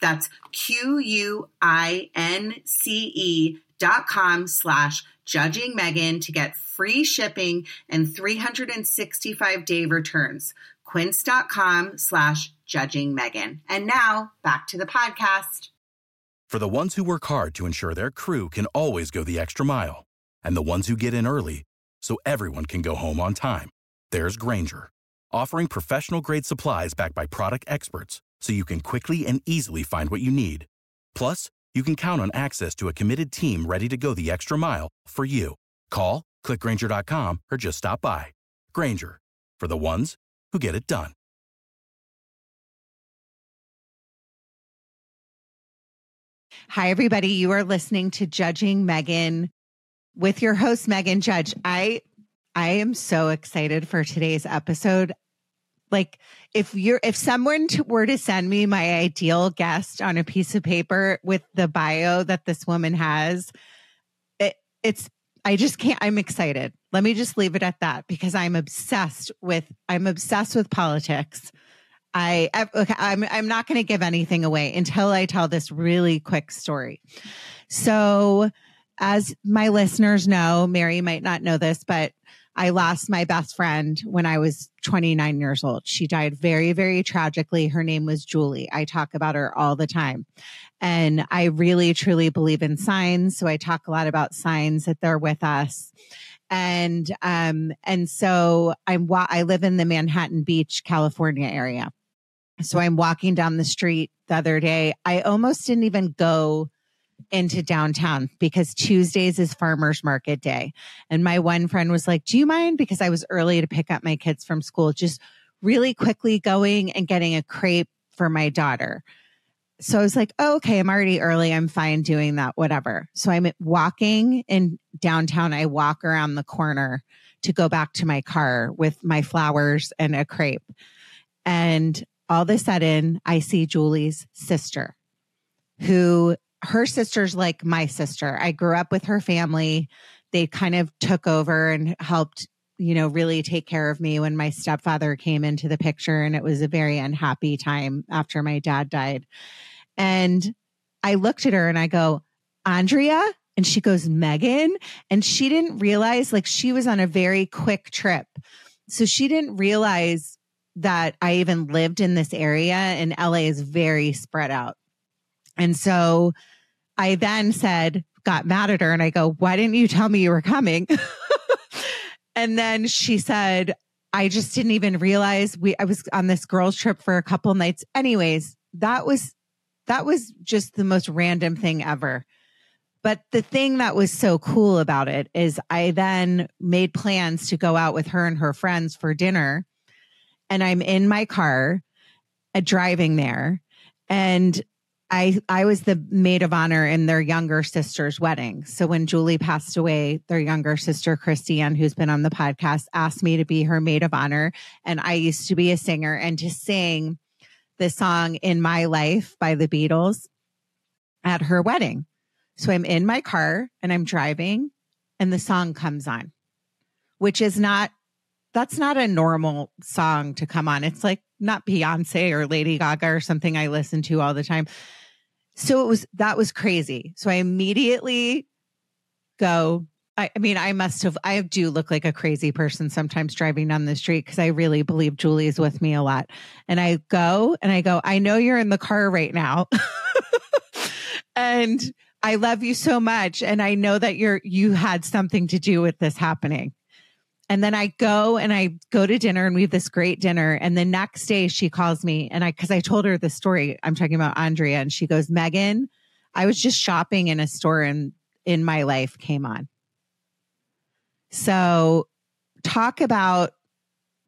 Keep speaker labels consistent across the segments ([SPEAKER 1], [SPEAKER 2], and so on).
[SPEAKER 1] That's Q U I N C E dot com slash judging Meghan to get free shipping and 365 day returns. Quince.com slash judging Meghan. And now back to the podcast.
[SPEAKER 2] For the ones who work hard to ensure their crew can always go the extra mile, and the ones who get in early so everyone can go home on time, there's Grainger, offering professional grade supplies backed by product experts so you can quickly and easily find what you need. Plus, you can count on access to a committed team ready to go the extra mile for you. Call, clickgrainger.com, or just stop by. Grainger, for the ones who get it done.
[SPEAKER 3] Hi, everybody. You are listening to Judging Meghan with your host, Meghan Judge. I I am so excited for today's episode like if you're if someone to, were to send me my ideal guest on a piece of paper with the bio that this woman has it, it's i just can't i'm excited. Let me just leave it at that because i'm obsessed with i'm obsessed with politics. I okay, i'm i'm not going to give anything away until i tell this really quick story. So as my listeners know mary might not know this but I lost my best friend when I was 29 years old. She died very, very tragically. Her name was Julie. I talk about her all the time. And I really, truly believe in signs. So I talk a lot about signs that they're with us. And, um, and so I'm, I live in the Manhattan Beach, California area. So I'm walking down the street the other day. I almost didn't even go into downtown because Tuesdays is farmers market day. And my one friend was like, Do you mind? Because I was early to pick up my kids from school, just really quickly going and getting a crepe for my daughter. So I was like, oh, okay, I'm already early. I'm fine doing that, whatever. So I'm walking in downtown. I walk around the corner to go back to my car with my flowers and a crepe. And all of a sudden, I see Julie's sister, who her sister's like my sister. I grew up with her family. They kind of took over and helped, you know, really take care of me when my stepfather came into the picture. And it was a very unhappy time after my dad died. And I looked at her and I go, Andrea? And she goes, Meghan. And she didn't realize, like, she was on a very quick trip. So she didn't realize that I even lived in this area and LA is very spread out. And so I then said, got mad at her and I go, why didn't you tell me you were coming? and then she said, I just didn't even realize we, I was on this girls trip for a couple nights. Anyways, that was, that was just the most random thing ever. But the thing that was so cool about it is I then made plans to go out with her and her friends for dinner. And I'm in my car uh, driving there. And I I was the maid of honor in their younger sister's wedding. So when Julie passed away, their younger sister Christiane, who's been on the podcast, asked me to be her maid of honor. And I used to be a singer and to sing the song "In My Life" by the Beatles at her wedding. So I'm in my car and I'm driving and the song comes on, which is not, that's not a normal song to come on. It's like not Beyonce or Lady Gaga or something I listen to all the time. So it was, that was crazy. So I immediately go, I, I mean, I must have, I do look like a crazy person sometimes driving down the street because I really believe Julie is with me a lot. And I go and I go, I know you're in the car right now. and I love you so much. And I know that you're, you had something to do with this happening. And then I go and I go to dinner and we have this great dinner. And the next day she calls me and I, cause I told her the story. I'm talking about Andrea and she goes, Meghan, I was just shopping in a store and in my life came on. So talk about,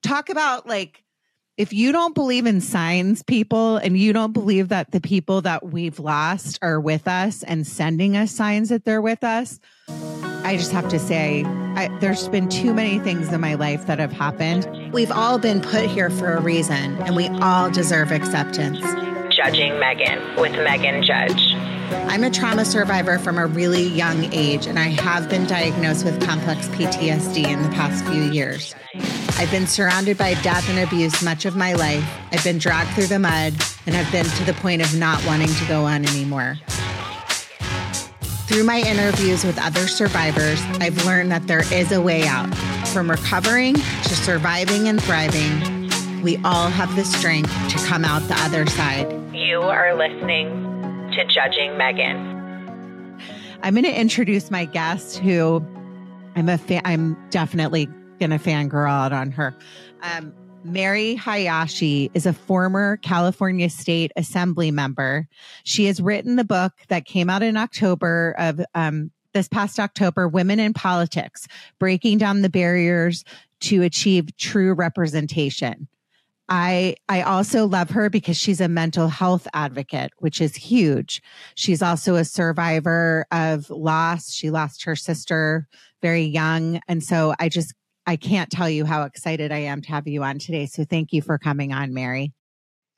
[SPEAKER 3] talk about like, if you don't believe in signs, people, and you don't believe that the people that we've lost are with us and sending us signs that they're with us, I just have to say, I, there's been too many things in my life that have happened.
[SPEAKER 1] We've all been put here for a reason, and we all deserve acceptance.
[SPEAKER 4] Judging Meghan with Meghan Judge.
[SPEAKER 1] I'm a trauma survivor from a really young age, and I have been diagnosed with complex PTSD in the past few years. I've been surrounded by death and abuse much of my life. I've been dragged through the mud and I've been to the point of not wanting to go on anymore. Through my interviews with other survivors, I've learned that there is a way out. From recovering to surviving and thriving, we all have the strength to come out the other side.
[SPEAKER 4] You are listening to Judging Meghan.
[SPEAKER 3] I'm going to introduce my guest who I'm a fan, I'm definitely going to fangirl out on her. Um, Mary Hayashi is a former California State Assembly member. She has written the book that came out in October of um, this past October, Women in Politics, Breaking Down the Barriers to Achieve True Representation. I I also love her because she's a mental health advocate, which is huge. She's also a survivor of loss. She lost her sister very young, and so I just I can't tell you how excited I am to have you on today. So thank you for coming on, Mary.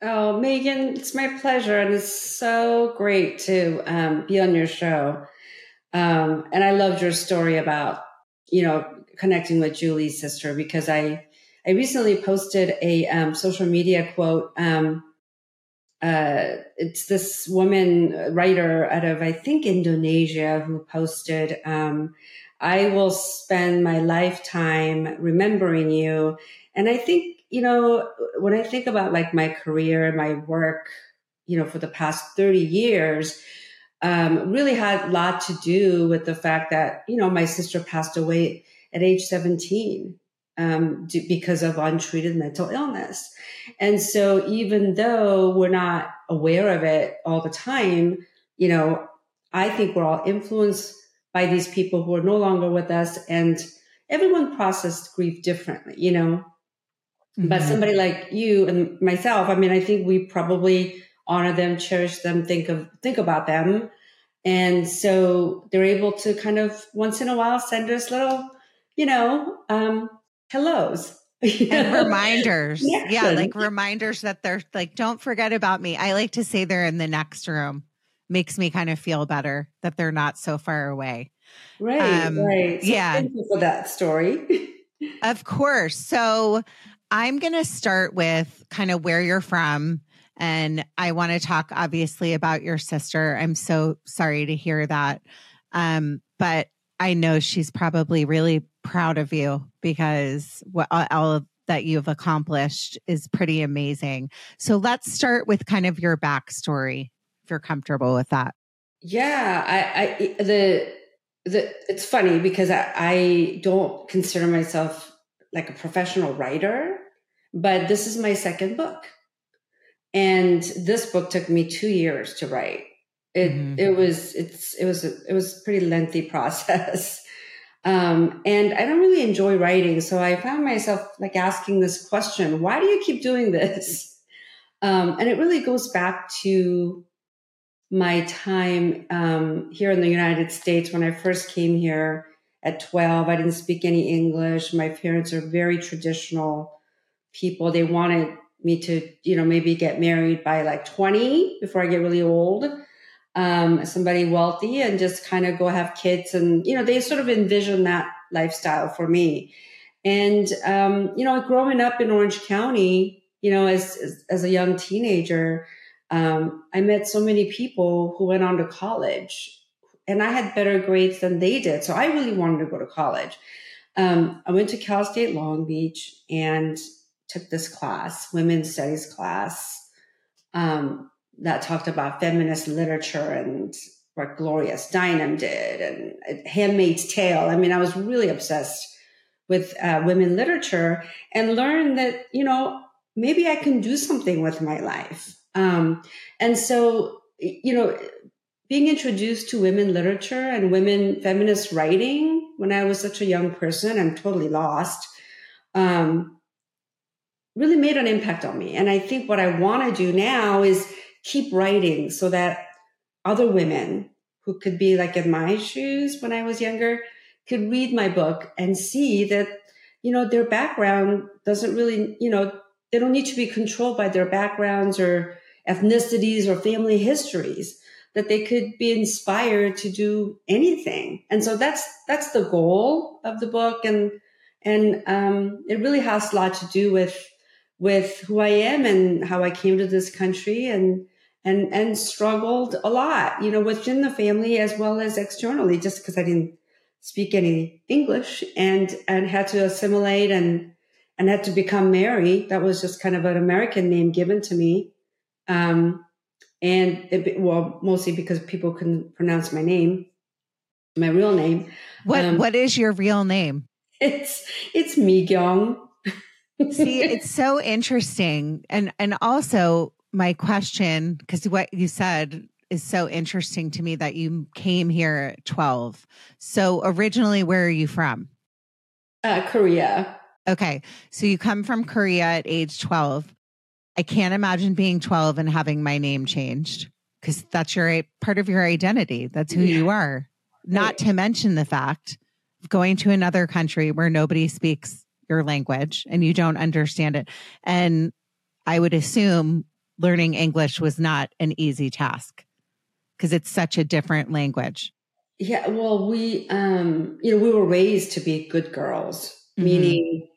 [SPEAKER 5] Oh, Meghan, it's my pleasure, and it's so great to um, be on your show. Um, and I loved your story about you know connecting with Julie's sister because I I recently posted a um, social media quote. Um, uh, it's this woman uh, writer out of, I think, Indonesia who posted, um, I will spend my lifetime remembering you. And I think, you know, when I think about like my career my work, you know, for the past 30 years, um, really had a lot to do with the fact that, you know, my sister passed away at age 17 um, because of untreated mental illness. And so even though we're not aware of it all the time, you know, I think we're all influenced by these people who are no longer with us and everyone processed grief differently, you know. Mm-hmm. But somebody like you and myself, I mean, I think we probably honor them, cherish them, think of think about them. And so they're able to kind of once in a while send us little, you know, um, hellos
[SPEAKER 3] and reminders. Yeah, like reminders that they're like, don't forget about me. I like to say they're in the next room. Makes me kind of feel better that they're not so far away.
[SPEAKER 5] Right. Um, right. So
[SPEAKER 3] yeah.
[SPEAKER 5] Thank you for that story.
[SPEAKER 3] of course. So I'm going to start with kind of where you're from. And I want to talk obviously about your sister. I'm so sorry to hear that. Um, but I know she's probably really proud of you because what all of that you've accomplished is pretty amazing. So let's start with kind of your backstory, if you're comfortable with that.
[SPEAKER 5] Yeah, I, I the the it's funny because I, I don't consider myself like a professional writer, but this is my second book, and this book took me two years to write. It mm-hmm. it was it's it was a, it was a pretty lengthy process. Um, and I don't really enjoy writing. So I found myself like asking this question, why do you keep doing this? Um, and it really goes back to my time um, here in the United States when I first came here at 12. I didn't speak any English. My parents are very traditional people. They wanted me to, you know, maybe get married by like 20 before I get really old. Um, somebody wealthy and just kind of go have kids. And, you know, they sort of envision that lifestyle for me. And, um, you know, growing up in Orange County, you know, as, as, as a young teenager, um, I met so many people who went on to college and I had better grades than they did. So I really wanted to go to college. Um, I went to Cal State Long Beach and took this class, women's studies class, um, that talked about feminist literature and what Gloria Steinem did and Handmaid's Tale. I mean, I was really obsessed with uh, women literature and learned that, you know, maybe I can do something with my life. Um, and so, you know, being introduced to women literature and women feminist writing when I was such a young person, I'm totally lost, um, really made an impact on me. And I think what I want to do now is keep writing so that other women who could be like in my shoes when I was younger could read my book and see that, you know, their background doesn't really, you know, they don't need to be controlled by their backgrounds or ethnicities or family histories that they could be inspired to do anything. And so that's that's the goal of the book. And and um, it really has a lot to do with with who i am and how i came to this country and and and struggled a lot you know within the family as well as externally just because i didn't speak any english and and had to assimilate and and had to become mary that was just kind of an american name given to me um, and it, well mostly because people couldn't pronounce my name my real name
[SPEAKER 3] what um, what is your real name
[SPEAKER 5] it's it's mi.
[SPEAKER 3] See, it's so interesting. And and also my question, because what you said is so interesting to me that you came here at 12. So originally, where are you from?
[SPEAKER 5] Uh, Korea.
[SPEAKER 3] Okay. So you come from Korea at age 12. I can't imagine being 12 and having my name changed because that's your part of your identity. That's who yeah. you are. Not to mention the fact of going to another country where nobody speaks your language and you don't understand it. And I would assume learning English was not an easy task because it's such a different language.
[SPEAKER 5] Yeah, well, we, um, you know, we were raised to be good girls, mm-hmm. meaning,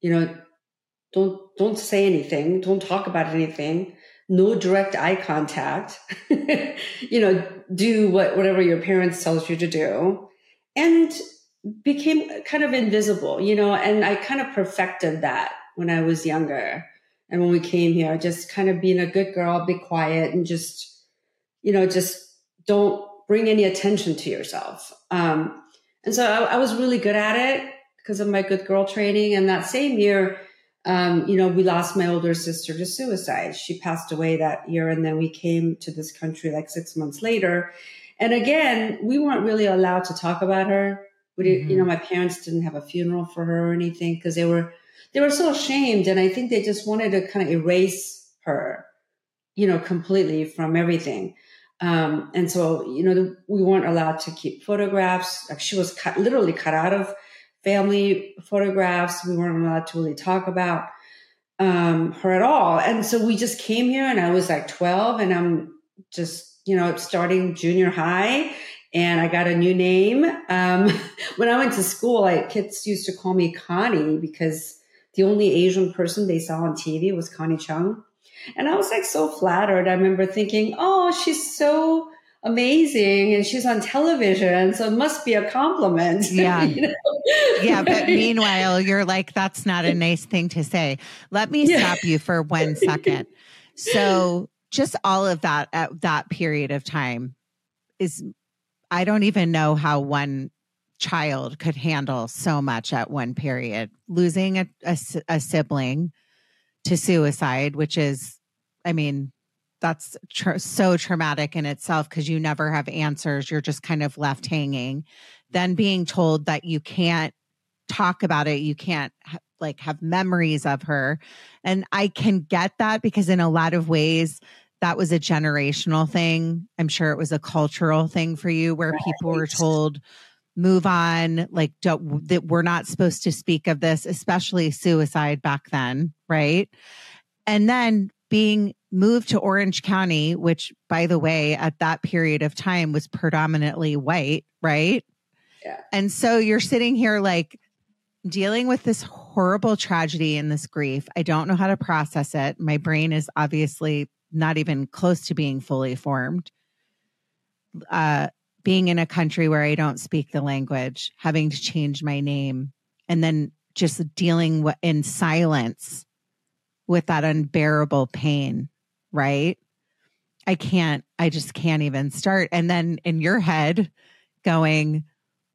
[SPEAKER 5] you know, don't don't say anything, don't talk about anything, no direct eye contact. you know, do what whatever your parents tells you to do, and became kind of invisible. You know, and I kind of perfected that when I was younger. And when we came here, just kind of being a good girl, be quiet and just, you know, just don't bring any attention to yourself. Um, and so I, I, was really good at it because of my good girl training. And that same year, um, you know, we lost my older sister to suicide. She passed away that year. And then we came to this country like six months later. And again, we weren't really allowed to talk about her. We mm-hmm. you know, my parents didn't have a funeral for her or anything because they were they were so ashamed. And I think they just wanted to kind of erase her, you know, completely from everything. Um, and so, you know, we weren't allowed to keep photographs. Like she was cut, literally cut out of family photographs. We weren't allowed to really talk about um, her at all. And so we just came here and I was like 12 and I'm just, you know, starting junior high and I got a new name. Um, when I went to school, I, kids used to call me Connie because the only Asian person they saw on TV was Connie Chung. And I was like so flattered. I remember thinking, oh, she's so amazing and she's on television. So it must be a compliment.
[SPEAKER 3] Yeah. you know? yeah. But meanwhile, you're like, that's not a nice thing to say. Let me yeah. stop you for one second. So just all of that at that period of time is, I don't even know how one child could handle so much at one period. Losing a, a, a sibling to suicide, which is, I mean, that's tra- so traumatic in itself because you never have answers. You're just kind of left hanging. Then being told that you can't talk about it, you can't ha- like have memories of her. And I can get that because in a lot of ways, that was a generational thing. I'm sure it was a cultural thing for you where right. people were told, move on like don't that we're not supposed to speak of this especially suicide back then right and then being moved to Orange County, which, by the way, at that period of time was predominantly white, right?
[SPEAKER 5] Yeah.
[SPEAKER 3] And so you're sitting here like dealing with this horrible tragedy and this grief. I don't know how to process it. My brain is obviously not even close to being fully formed. Uh, being in a country where I don't speak the language, having to change my name, and then just dealing in silence with that unbearable pain, right? I can't, I just can't even start. And then in your head, going,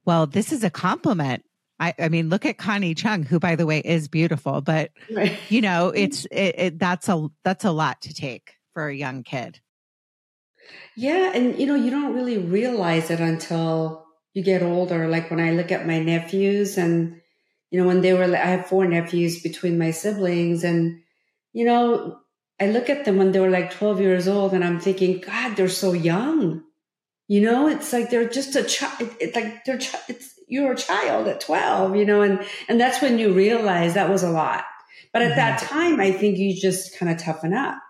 [SPEAKER 3] well, this is a compliment. I, I mean, look at Connie Chung, who, by the way, is beautiful, but
[SPEAKER 5] Right.
[SPEAKER 3] you know, it's it, it, that's a that's a lot to take for a young kid.
[SPEAKER 5] Yeah, and you know, you don't really realize it until you get older. Like when I look at my nephews and you know, when they were I have four nephews between my siblings and you know, I look at them when they were like 12 years old and I'm thinking, god, they're so young. You know, it's like they're just a child. It's like they're chi- it's you're a child at 12, you know, and and that's when you realize that was a lot. But at that mm-hmm. time, I think you just kind of toughen up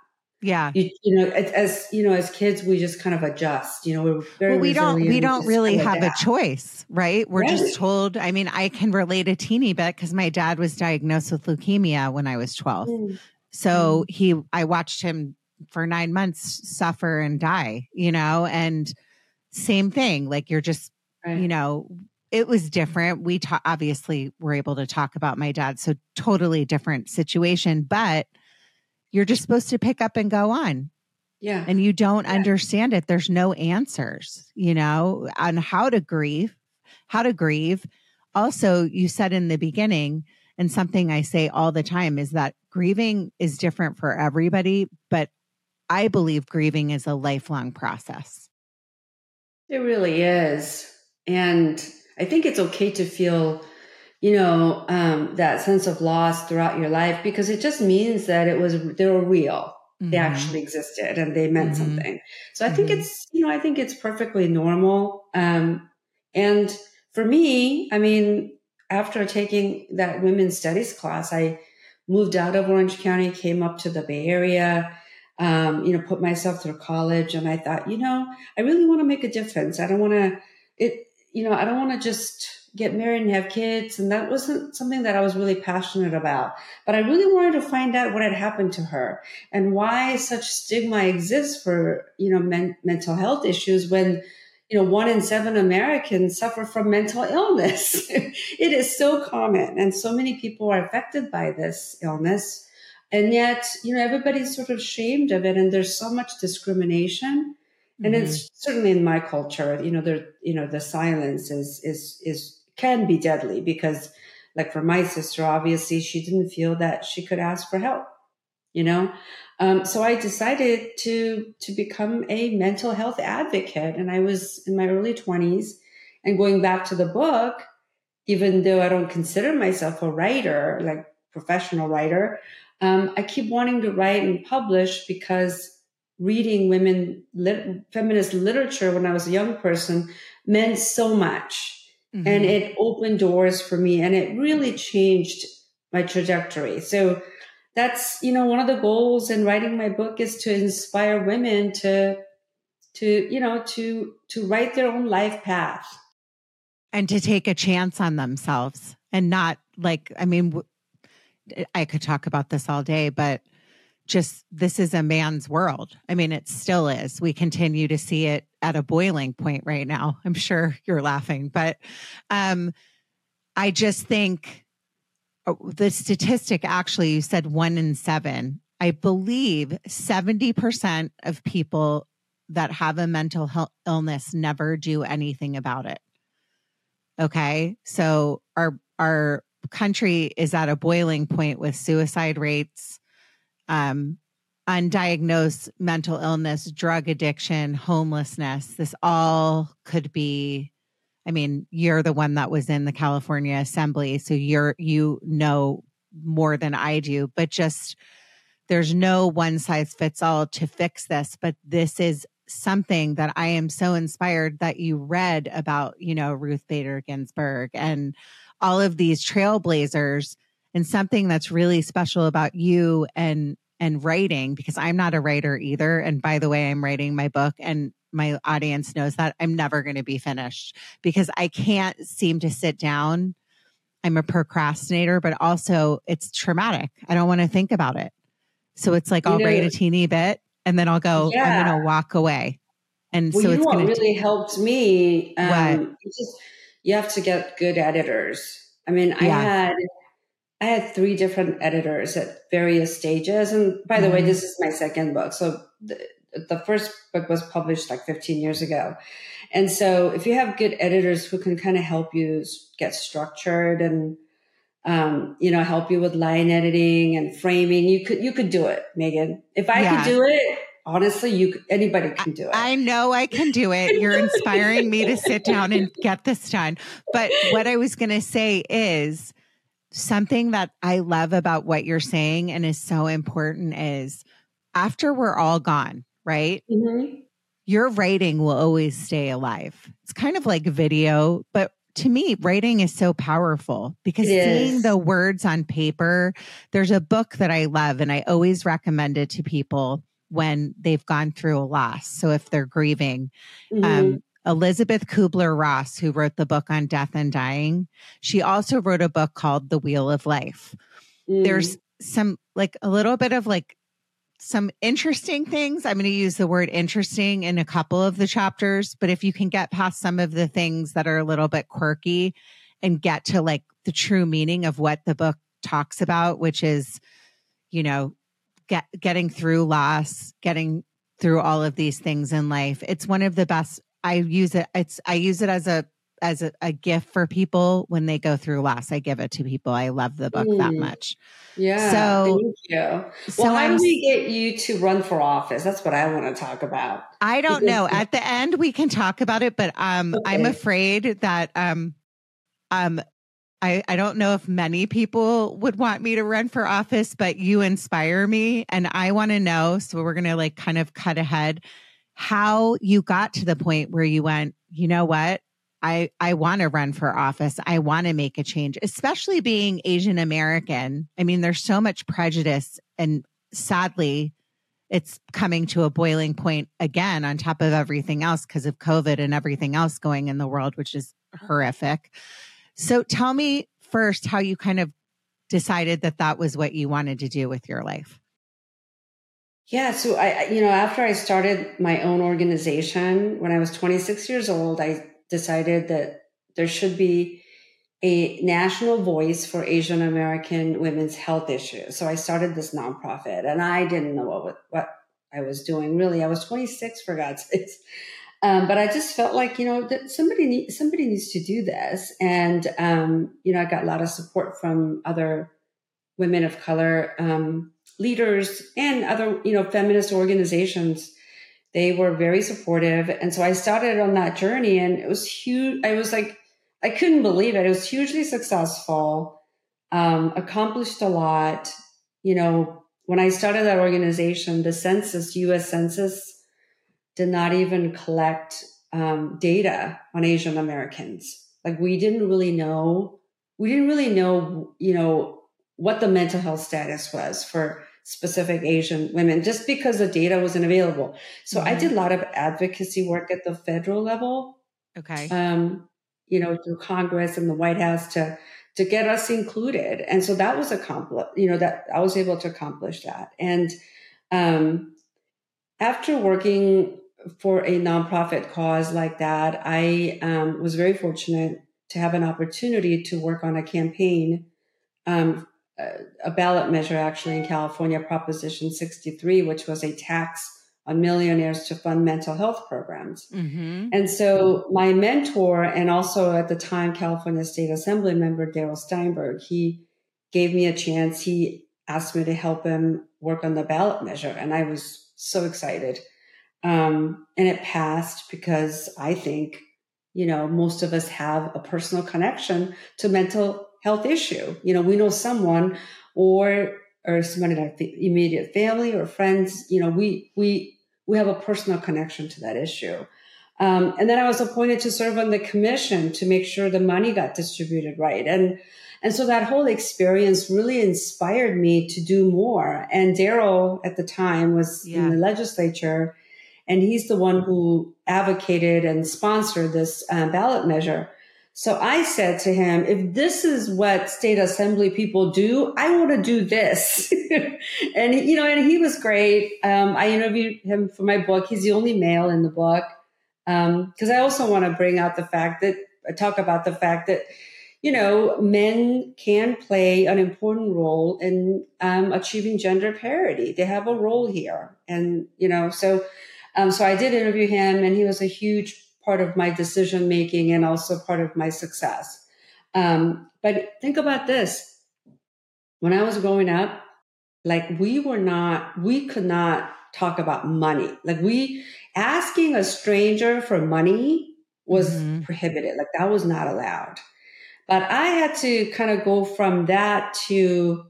[SPEAKER 3] Yeah.
[SPEAKER 5] you, you know as, you know as kids we just kind of adjust you know we're very
[SPEAKER 3] Well, we don't we don't really have a choice, right? We're
[SPEAKER 5] Right.
[SPEAKER 3] just told. I mean, I can relate a teeny bit because my dad was diagnosed with leukemia when I was 12.
[SPEAKER 5] Mm,
[SPEAKER 3] So he, I watched him for nine months suffer and die, you know, and same thing. Like you're just,
[SPEAKER 5] right.
[SPEAKER 3] you know, it was different. We ta- obviously were able to talk about my dad. So totally different situation, but you're just supposed to pick up and go on
[SPEAKER 5] yeah
[SPEAKER 3] and you don't
[SPEAKER 5] Yeah.
[SPEAKER 3] understand it. There's no answers, you know, on how to grieve, how to grieve. Also, you said in the beginning, and something I say all the time is that grieving is different for everybody, but I believe grieving is a lifelong process.
[SPEAKER 5] it really is and i think it's okay to feel you know um, that sense of loss throughout your life because it just means that it was they were real they
[SPEAKER 3] Mhm.
[SPEAKER 5] actually existed and they meant
[SPEAKER 3] Mhm.
[SPEAKER 5] something so i think
[SPEAKER 3] Mhm.
[SPEAKER 5] it's you know i think it's perfectly normal um, and for me i mean after taking that women's studies class i moved out of orange county came up to the bay area um, you know put myself through college and i thought you know i really want to make a difference i don't want to it you know i don't want to just get married and have kids and that wasn't something that i was really passionate about. But i really wanted to find out what had happened to her and why such stigma exists for you know men- mental health issues when you know one in seven americans suffer from mental illness. It is so common and so many people are affected by this illness. And yet you know everybody's sort of shamed of it and there's so much discrimination. And
[SPEAKER 3] Mhm.
[SPEAKER 5] it's certainly in my culture you know there you know the silence is is is can be deadly because like for my sister obviously she didn't feel that she could ask for help you know? Um, so i decided to to become a mental health advocate and i was in my early 20s and going back to the book even though i don't consider myself a writer like professional writer um, i keep wanting to write and publish because reading women lit- feminist literature when i was a young person meant so much
[SPEAKER 3] Mhm.
[SPEAKER 5] and it opened doors for me and it really changed my trajectory. So that's you know one of the goals in writing my book is to inspire women to to you know to to write their own life path.
[SPEAKER 3] And to take a chance on themselves and not like i mean w- i could talk about this all day but just this is a man's world. I mean it still is. We continue to see it at a boiling point right now. I'm sure you're laughing but um i just think oh, the statistic actually you said one in seven. I believe 70% of people that have a mental health illness never do anything about it. Okay. So our our country is at a boiling point with suicide rates, um, undiagnosed mental illness, drug addiction, homelessness. This all could be I mean, you're the one that was in the California Assembly, so you're you know more than I do, but just there's no one size fits all to fix this, but this is something that I am so inspired that you read about, you know, Ruth Bader Ginsburg and all of these trailblazers and something that's really special about you and and writing because I'm not a writer either. And by the way, I'm writing my book and my audience knows that I'm never going to be finished because I can't seem to sit down. I'm a procrastinator, but also it's traumatic. I don't want to think about it. So it's like I'll know, write a teeny bit and then I'll go, yeah. I'm going to walk away. And
[SPEAKER 5] well,
[SPEAKER 3] so
[SPEAKER 5] you
[SPEAKER 3] it's
[SPEAKER 5] going to really helped me. Um, just, you have to get good editors. I mean, yeah. I had I had three different editors at various stages. And by the mm-hmm. way, this is my second book. So the, the first book was published like 15 years ago. And so if you have good editors who can kind of help you get structured and um, you know, help you with line editing and framing, you could you could do it, Meghan. If I yeah. could do it, honestly, you anybody can do it.
[SPEAKER 3] I know I can do it. You're inspiring me to sit down and get this done. But what I was going to say is something that I love about what you're saying and is so important is after we're all gone, right? Mm-hmm. Your writing will always stay alive. It's kind of like video, but to me, writing is so powerful because it seeing is. the words on paper, there's a book that I love and I always recommend it to people when they've gone through a loss. So if they're grieving, mm-hmm. um, Elisabeth Kubler Ross, who wrote the book on death and dying, she also wrote a book called The Wheel of Life. Mm. There's some like a little bit of like some interesting things. I'm going to use the word interesting in a couple of the chapters, but if you can get past some of the things that are a little bit quirky and get to like the true meaning of what the book talks about, which is, you know, get getting through loss, getting through all of these things in life. It's one of the best I use it. It's I use it as a as a, a, gift for people when they go through loss. I give it to people. I love the book mm. that much.
[SPEAKER 5] Yeah. So thank you. So well, how I'm, do we get you to run for office? That's what I want to talk about.
[SPEAKER 3] I don't because know. At the end, we can talk about it, but um, okay. I'm afraid that um, um, I, I don't know if many people would want me to run for office, but you inspire me, and I want to know. So we're gonna like kind of cut ahead how you got to the point where you went, you know what? I, I want to run for office. I want to make a change, especially being Asian American. I mean, there's so much prejudice and sadly, it's coming to a boiling point again on top of everything else because of COVID and everything else going in the world, which is horrific. So tell me first how you kind of decided that that was what you wanted to do with your life.
[SPEAKER 5] Yeah. So I, you know, after I started my own organization when I was 26 years old, I decided that there should be a national voice for Asian American women's health issues. So I started this nonprofit and I didn't know what, what I was doing really. I was 26 for God's sakes. Um, but I just felt like, you know, that somebody need, somebody needs to do this. And, um, you know, I got a lot of support from other women of color, um, leaders and other, you know, feminist organizations. They were very supportive. And so I started on that journey and it was huge. I was like, I couldn't believe it. It was hugely successful, um, accomplished a lot. You know, when I started that organization, the census, US Census, did not even collect um, data on Asian Americans. Like we didn't really know, we didn't really know, you know, what the mental health status was for specific Asian women just because the data wasn't available. So mm-hmm. I did a lot of advocacy work at the federal level.
[SPEAKER 3] Okay.
[SPEAKER 5] Um, you know, through Congress and the White House to to get us included. And so that was accomplished, you know, that I was able to accomplish that. And um after working for a nonprofit cause like that, I um, was very fortunate to have an opportunity to work on a campaign um, a ballot measure actually in California, Proposition 63, which was a tax on millionaires to fund mental health programs. Mm-hmm. And so my mentor and also at the time California State Assembly member Darrell Steinberg, he gave me a chance. He asked me to help him work on the ballot measure. And I was so excited. Um, and it passed because I think, you know, most of us have a personal connection to mental health issue. You know, we know someone or or someone in our immediate family or friends. You know, we we we have a personal connection to that issue. Um, and then I was appointed to serve on the commission to make sure the money got distributed right. And And so that whole experience really inspired me to do more. And Darrell at the time was yeah. in the legislature, and he's the one who advocated and sponsored this uh, ballot measure. So I said to him, if this is what state assembly people do, I want to do this. and, you know, and he was great. Um, I interviewed him for my book. He's the only male in the book. Um, cause I also want to bring out the fact that talk about the fact that, you know, men can play an important role in um, achieving gender parity. They have a role here. And, you know, so, um, so I did interview him and he was a huge part of my decision making and also part of my success. Um, but think about this. When I was growing up, like we were not, we could not talk about money. Like we, asking a stranger for money was mm-hmm. prohibited. Like that was not allowed. But I had to kind of go from that to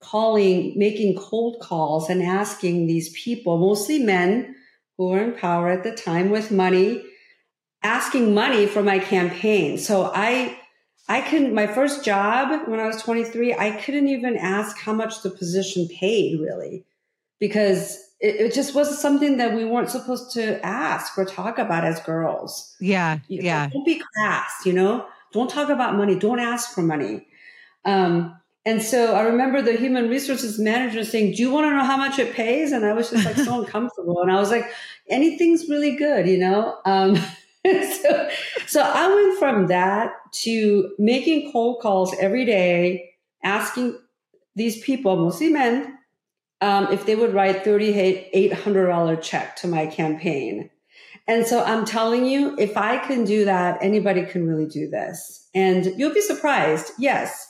[SPEAKER 5] calling, making cold calls and asking these people, mostly men who were in power at the time with money, asking money for my campaign. So I, I couldn't, my first job when I was 23, I couldn't even ask how much the position paid really because it, it, just was something that we weren't supposed to ask or talk about as girls.
[SPEAKER 3] Yeah. You, yeah.
[SPEAKER 5] Don't be crass, you know? Don't talk about money. Don't ask for money. Um, and so I remember the human resources manager saying, Do you want to know how much it pays? And I was just like so uncomfortable. And I was like, Anything's really good, you know? Um, so, so I went from that to making cold calls every day, asking these people, mostly men, um, if they would write $3,800 check to my campaign. And so I'm telling you, if I can do that, anybody can really do this. And you'll be surprised. Yes,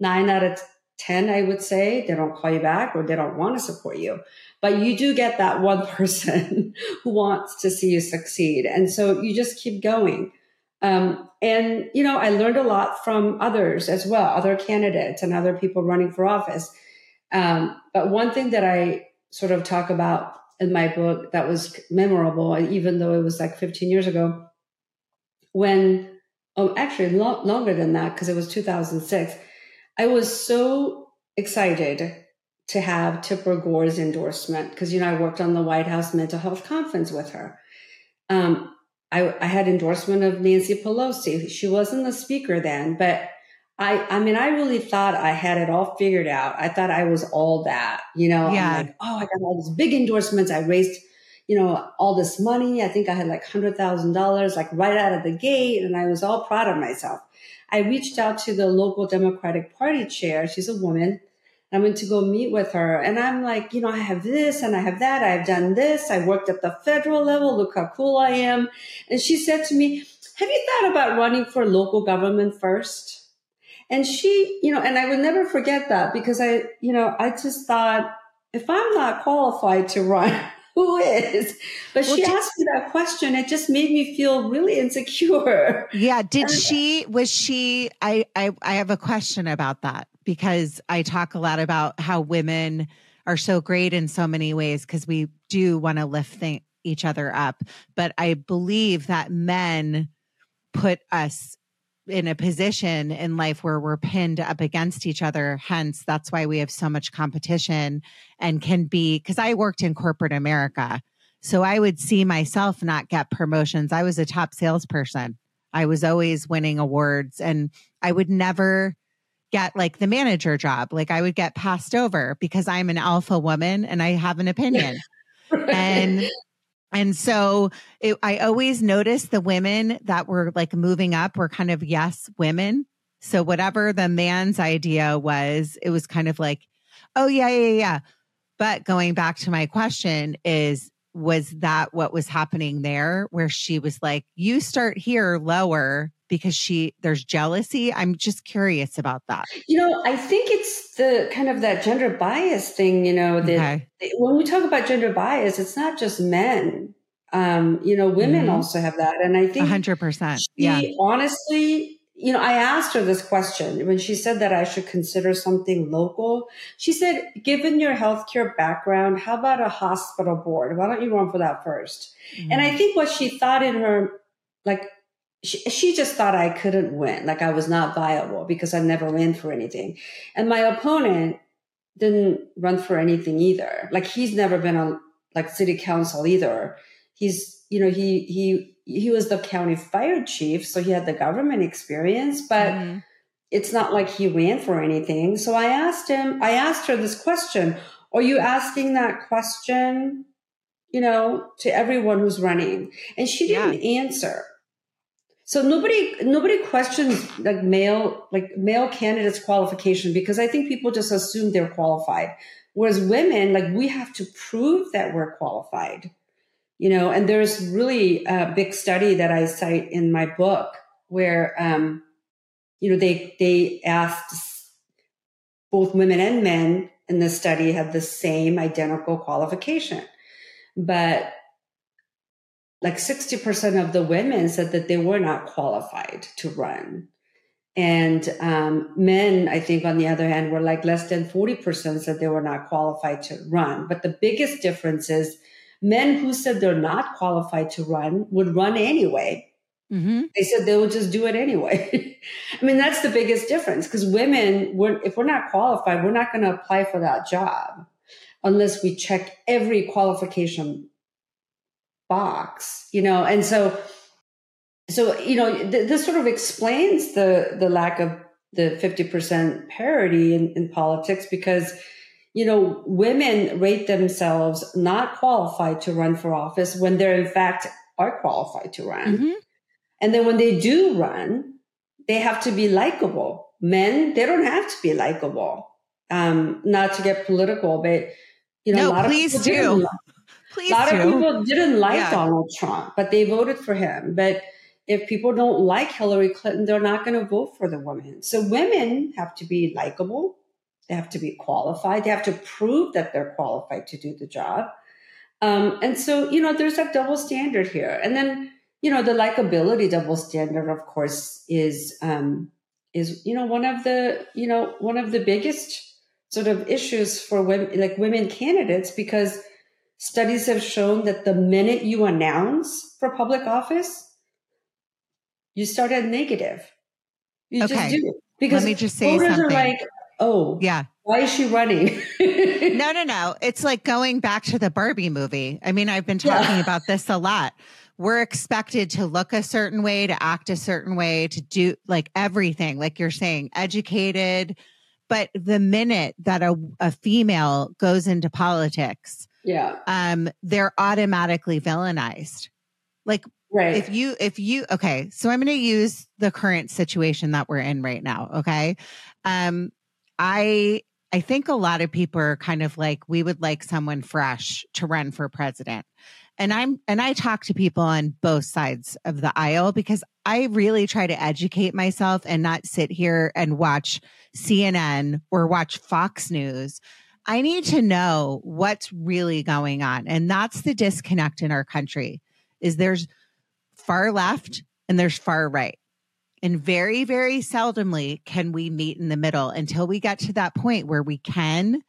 [SPEAKER 5] nine out of 10, I would say, they don't call you back or they don't want to support you. But you do get that one person who wants to see you succeed. And so you just keep going. Um, and, you know, I learned a lot from others as well, other candidates and other people running for office. Um, but one thing that I sort of talk about in my book that was memorable, even though it was like 15 years ago, when, oh, actually lo- longer than that, because it was 2006, I was so excited to have Tipper Gore's endorsement because, you know, I worked on the White House mental health conference with her. Um, I, I had endorsement of Nancy Pelosi. She wasn't the speaker then, but I, I mean, I really thought I had it all figured out. I thought I was all that, you know,
[SPEAKER 3] yeah.
[SPEAKER 5] I'm like, oh, I got all these big endorsements. I raised, you know, all this money. I think I had like hundred thousand dollars, like right out of the gate. And I was all proud of myself. I reached out to the local Democratic Party chair. She's a woman. I went to go meet with her and I'm like, you know, I have this and I have that. I've done this. I worked at the federal level. Look how cool I am. And she said to me, have you thought about running for local government first? And she, you know, and I would never forget that because I, you know, I just thought if I'm not qualified to run, who is? But well, she did, asked me that question. It just made me feel really insecure.
[SPEAKER 3] Yeah. Did and, she, was she, I, I, I have a question about that because I talk a lot about how women are so great in so many ways because we do want to lift th- each other up. But I believe that men put us in a position in life where we're pinned up against each other. Hence, that's why we have so much competition and can be, because I worked in corporate America. So I would see myself not get promotions. I was a top salesperson. I was always winning awards and I would never get like the manager job. Like I would get passed over because I'm an alpha woman and I have an opinion. and and so it, I always noticed the women that were like moving up were kind of yes women. So whatever the man's idea was, it was kind of like, oh, yeah, yeah, yeah. But going back to my question is, was that what was happening there where she was like, you start here lower because she there's jealousy. I'm just curious about that.
[SPEAKER 5] You know i think it's the kind of that gender bias thing you know that okay. when we talk about gender bias it's not just men. Um you know women mm-hmm. also have that and i think
[SPEAKER 3] 100% yeah.
[SPEAKER 5] honestly you know i asked her this question when she said that i should consider something local. She said given your healthcare background how about a hospital board? Why don't you run for that 1st mm-hmm. and i think what she thought in her like she, she just thought I couldn't win, like I was not viable because I never ran for anything. And my opponent didn't run for anything either. Like he's never been on like city council either. He's, you know, he, he, he was the county fire chief, so he had the government experience, but mm-hmm. it's not like he ran for anything. So I asked him, I asked her this question Are you asking that question, you know, to everyone who's running? And she didn't yeah. answer. So nobody nobody questions like male like male candidates qualification because I think people just assume they're qualified. Whereas women, like we have to prove that we're qualified. You know, and there's really a big study that I cite in my book where um, you know, they they asked both women and men in the study had the same identical qualification. But like 60% of the women said that they were not qualified to run. And um, men, I think, on the other hand, were like less than 40% said they were not qualified to run. But the biggest difference is men who said they're not qualified to run would run anyway. Mm-hmm. They said they would just do it anyway. I mean, that's the biggest difference because women, we're, if we're not qualified, we're not going to apply for that job unless we check every qualification box, you know, and so, so, you know, th- this sort of explains the, the lack of the 50% parity in, in politics because, you know, women rate themselves not qualified to run for office when they're in fact are qualified to run. Mm-hmm. And then when they do run, they have to be likable. Men, they don't have to be likable. Um, not to get political, but you know,
[SPEAKER 3] no, a lot please of people do.
[SPEAKER 5] Please a lot do. of people didn't like yeah. Donald Trump, but they voted for him. But if people don't like Hillary Clinton, they're not going to vote for the woman. So women have to be likable. They have to be qualified. They have to prove that they're qualified to do the job. Um, and so, you know, there's a double standard here. And then, you know, the likability double standard, of course, is, um, is, you know, one of the, you know, one of the biggest sort of issues for women, like women candidates, because Studies have shown that the minute you announce for public office, you start at negative. You okay. just do. it. Because
[SPEAKER 3] Let me just say voters something. are like,
[SPEAKER 5] oh,
[SPEAKER 3] yeah.
[SPEAKER 5] Why is she running?
[SPEAKER 3] no, no, no. It's like going back to the Barbie movie. I mean, I've been talking yeah. about this a lot. We're expected to look a certain way, to act a certain way, to do like everything, like you're saying, educated. But the minute that a, a female goes into politics,
[SPEAKER 5] yeah.
[SPEAKER 3] um they're automatically villainized. Like
[SPEAKER 5] right.
[SPEAKER 3] if you if you okay so i'm going to use the current situation that we're in right now okay? Um i i think a lot of people are kind of like we would like someone fresh to run for president. And i'm and i talk to people on both sides of the aisle because i really try to educate myself and not sit here and watch cnn or watch fox news I need to know what's really going on. And that's the disconnect in our country is there's far left and there's far right. And very, very seldomly can we meet in the middle until we get to that point where we can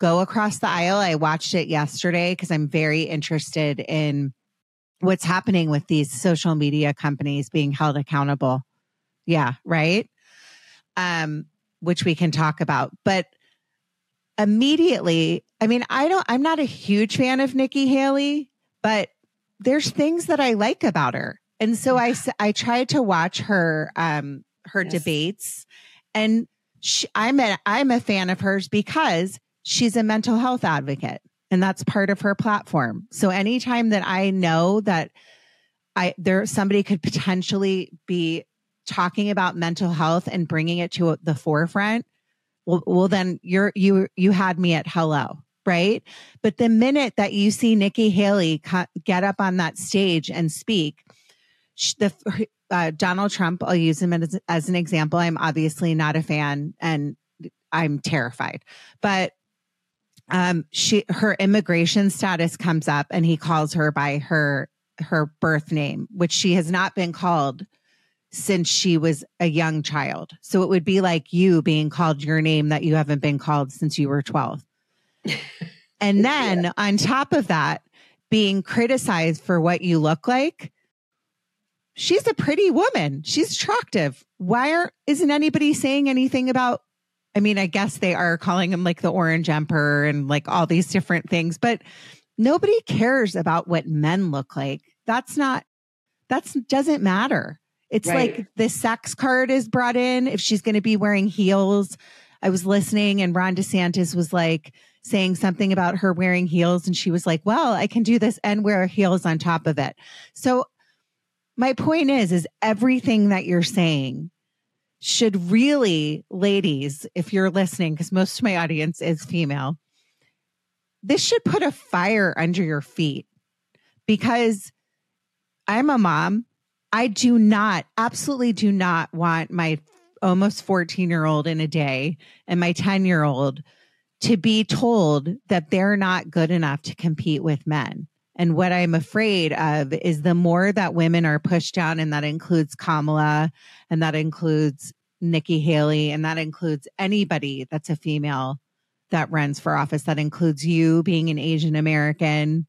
[SPEAKER 3] go across the aisle. I watched it yesterday because I'm very interested in what's happening with these social media companies being held accountable. Yeah, right. Um, which we can talk about. But immediately, I mean, I don't, I'm not a huge fan of Nikki Haley, but there's things that I like about her. And so I, I tried to watch her, um, her yes. debates and she, I'm a, I'm a fan of hers because she's a mental health advocate and that's part of her platform. So anytime that I know that I, there, somebody could potentially be talking about mental health and bringing it to the forefront, well, well then you're you you had me at hello right? But the minute that you see nikki haley get up on that stage and speak the uh, donald trump i'll use him as, as an example. I'm obviously not a fan and i'm terrified. But um she her immigration status comes up and he calls her by her her birth name which she has not been called since she was a young child. So it would be like you being called your name that you haven't been called since you were 12. and then yeah. on top of that, being criticized for what you look like. she's a pretty woman. She's attractive. Why are, isn't anybody saying anything about? I mean, I guess they are calling him like the orange emperor and like all these different things, but nobody cares about what men look like. That's not, that's doesn't matter. It's
[SPEAKER 5] Right.
[SPEAKER 3] like the sex card is brought in if she's going to be wearing heels. I was listening and Ron DeSantis was like saying something about her wearing heels. And she was like, well, I can do this and wear heels on top of it. So my point is, is everything that you're saying should really, ladies, if you're listening, because most of my audience is female, this should put a fire under your feet because I'm a mom. I do not, absolutely do not want my almost 14 year old in a day and my 10 year old to be told that they're not good enough to compete with men. And what I'm afraid of is the more that women are pushed down, and that includes Kamala, and that includes Nikki Haley, and that includes anybody that's a female that runs for office. That includes you being an Asian American.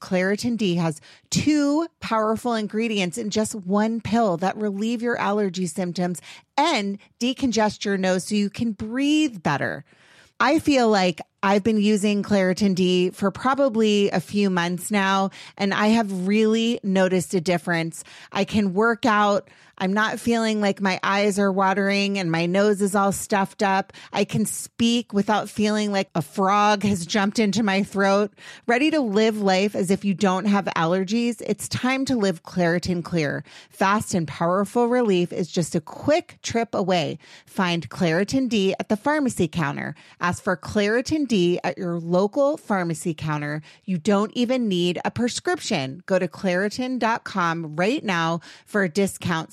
[SPEAKER 3] Claritin D has two powerful ingredients in just one pill that relieve your allergy symptoms and decongest your nose so you can breathe better. I feel like I've been using Claritin D for probably a few months now, and I have really noticed a difference. I can work out. I'm not feeling like my eyes are watering and my nose is all stuffed up. I can speak without feeling like a frog has jumped into my throat. Ready to live life as if you don't have allergies? It's time to live Claritin Clear. Fast and powerful relief is just a quick trip away. Find Claritin D at the pharmacy counter. Ask for Claritin D at your local pharmacy counter. You don't even need a prescription. Go to Claritin.com right now for a discount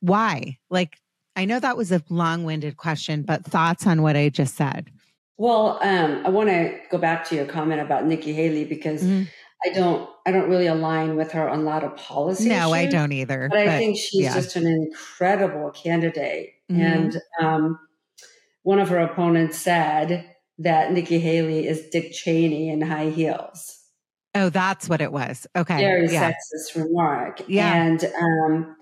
[SPEAKER 3] Why? Like, I know that was a long winded question, but thoughts on what I just said?
[SPEAKER 5] Well, um, I want to go back to your comment about Nikki Haley because
[SPEAKER 3] Mhm.
[SPEAKER 5] I don't, I don't really align with her on a lot of policy.
[SPEAKER 3] No, I don't either.
[SPEAKER 5] But I think she's
[SPEAKER 3] yeah.
[SPEAKER 5] just an incredible candidate.
[SPEAKER 3] Mhm.
[SPEAKER 5] And um, one of her opponents said that Nikki Haley is Dick Cheney in high heels.
[SPEAKER 3] Oh, that's what it was. Okay.
[SPEAKER 5] Very
[SPEAKER 3] yeah.
[SPEAKER 5] sexist remark.
[SPEAKER 3] Yeah.
[SPEAKER 5] And um,